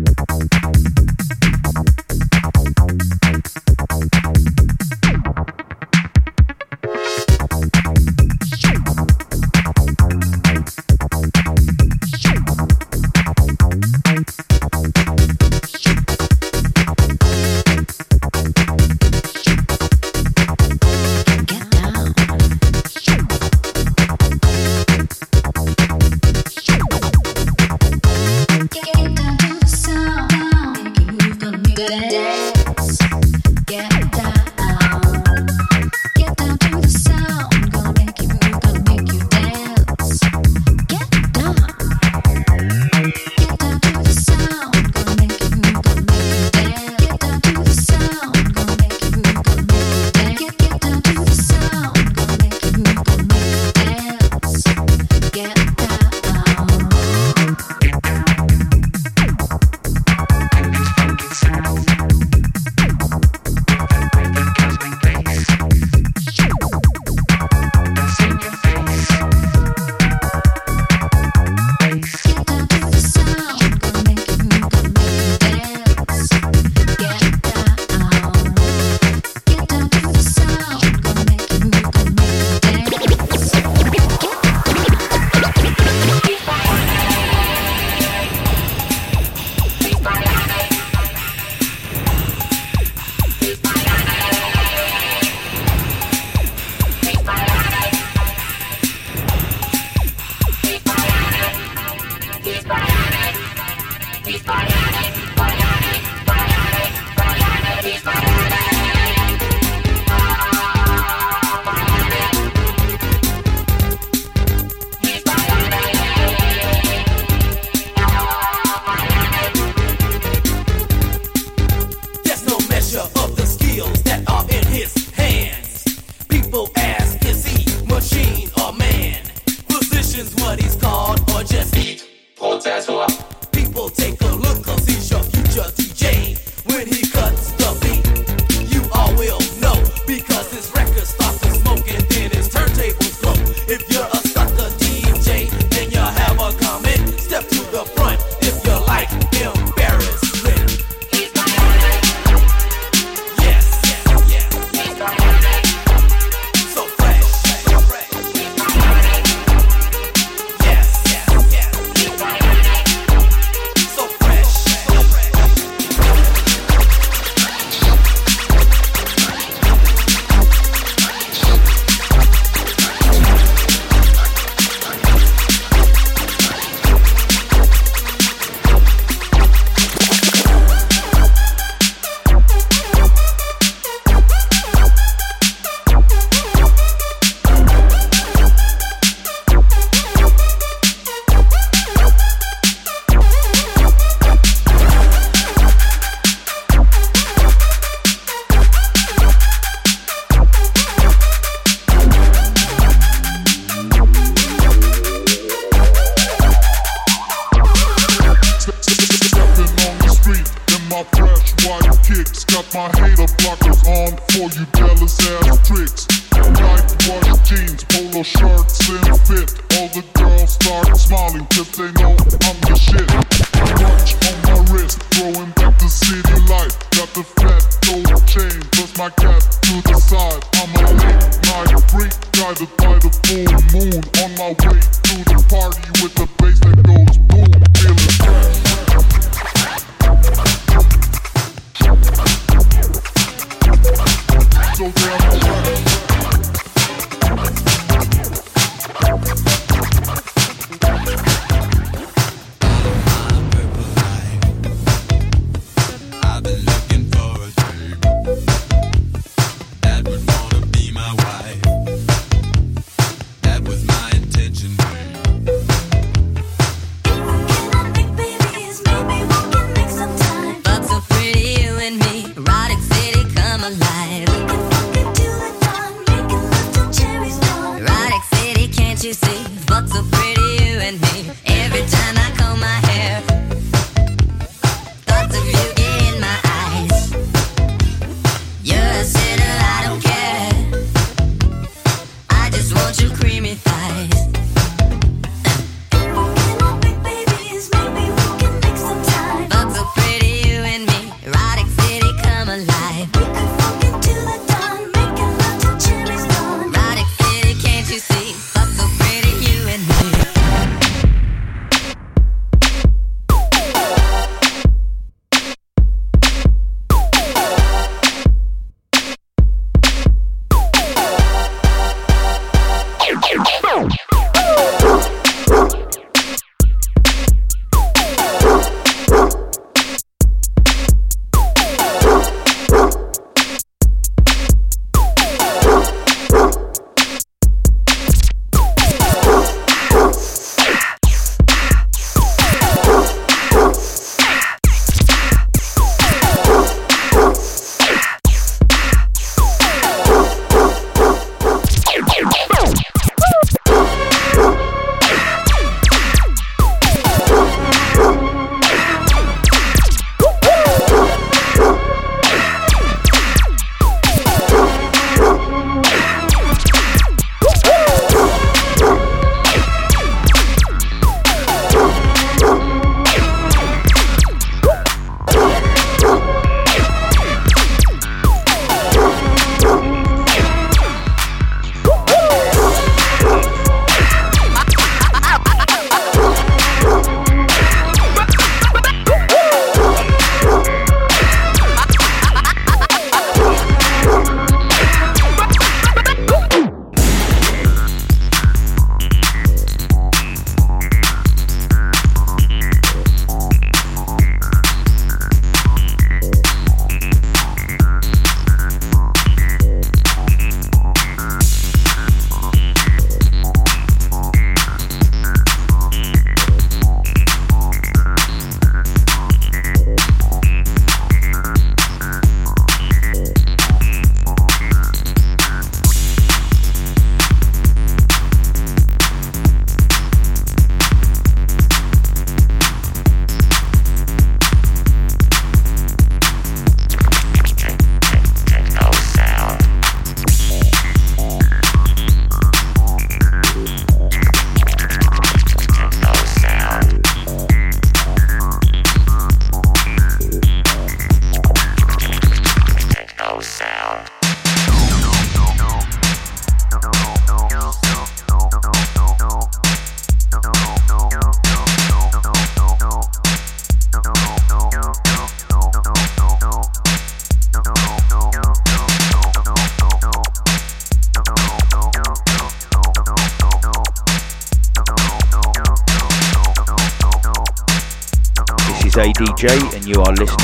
You are listening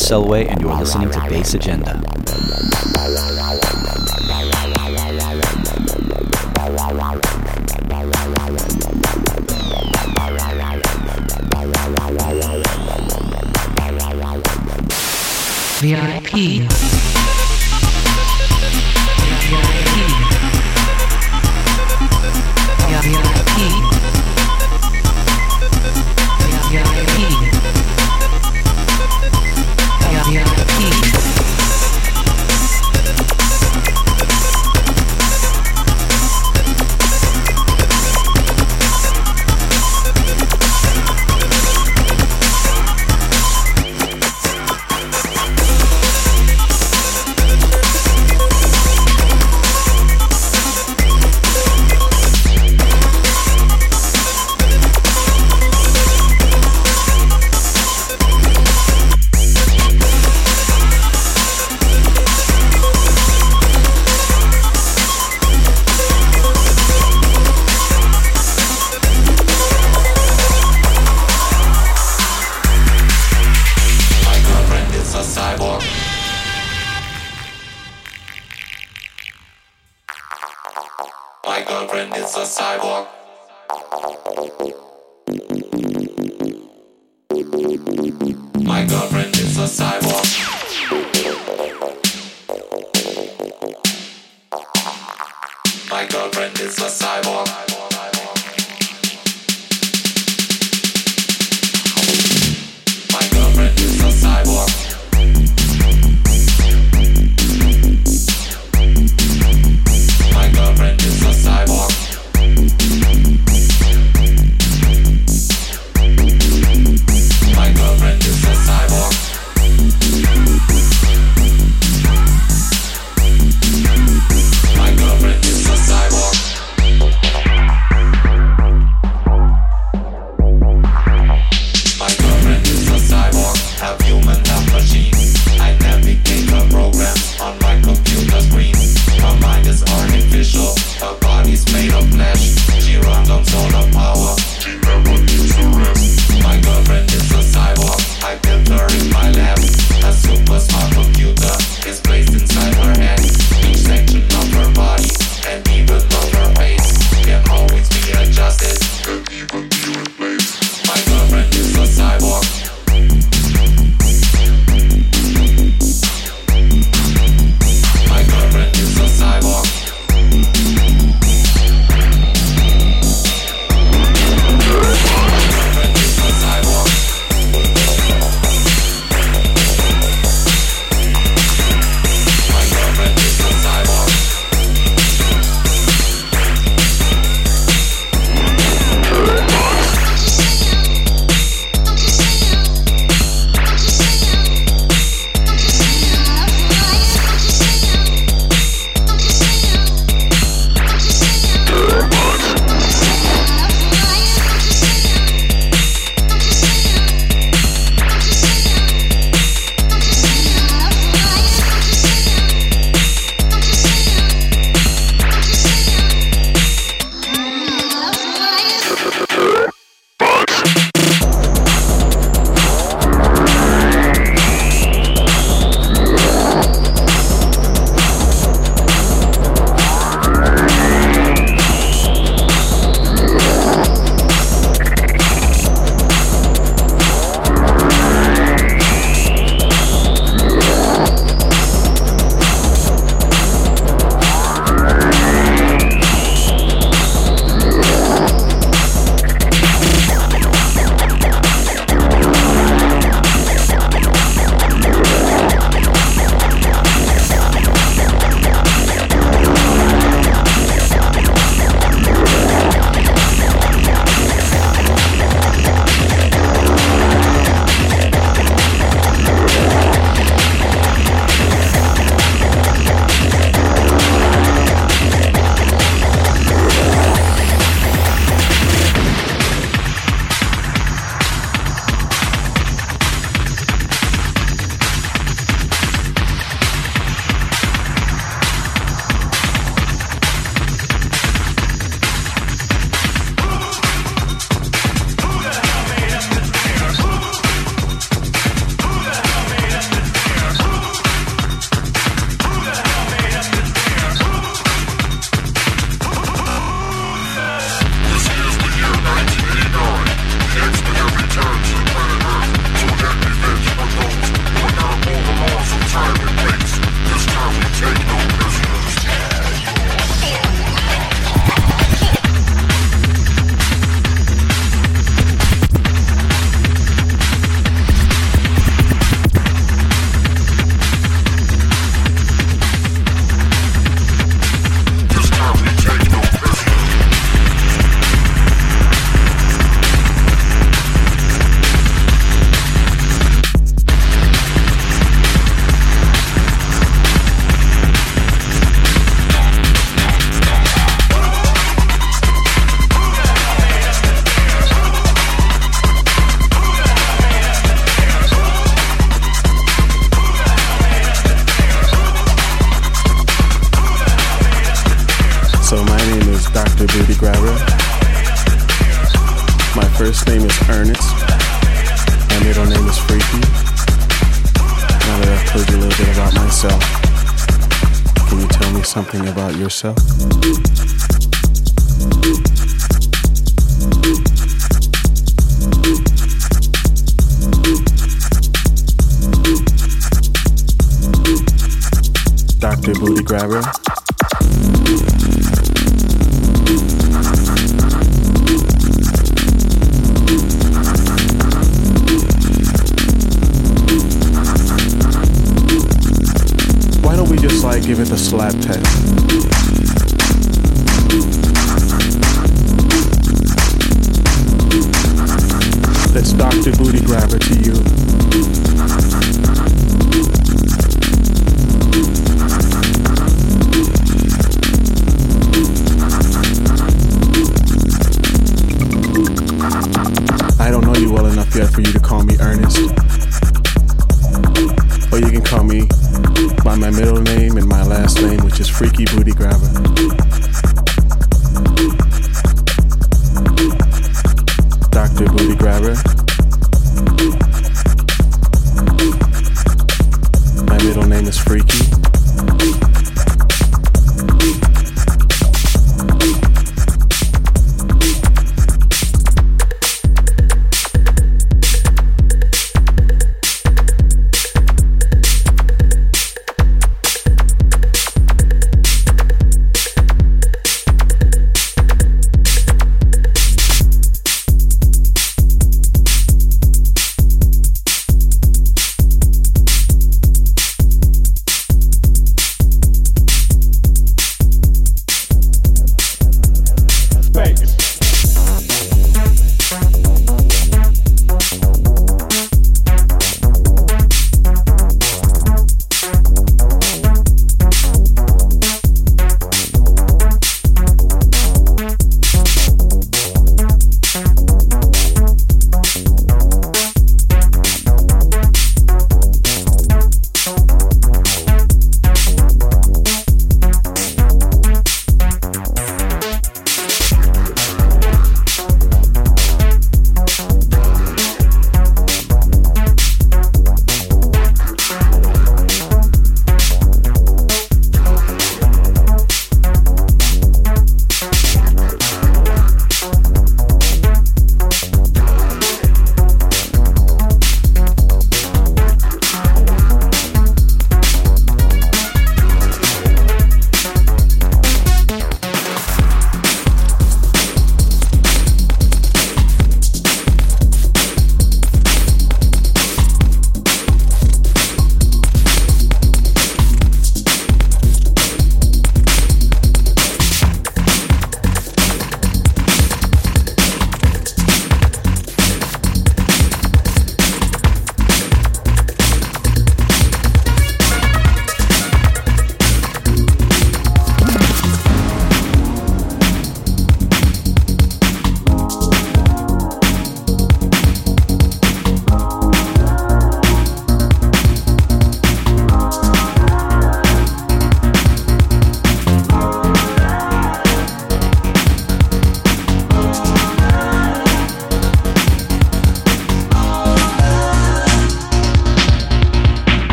Selway,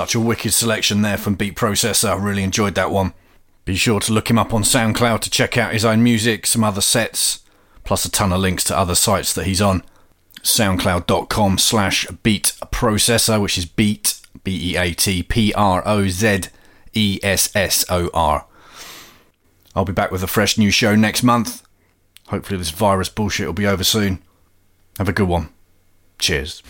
Such a wicked selection there from Beatprozessor. I really enjoyed that one. Be sure to look him up on SoundCloud to check out his own music, some other sets, plus a ton of links to other sites that he's on. SoundCloud.com slash Beat Processor, which is Beat, B E A T P R O Z E S S O R. I'll be back with a fresh new show next month. Hopefully, this virus bullshit will be over soon. Have a good one. Cheers.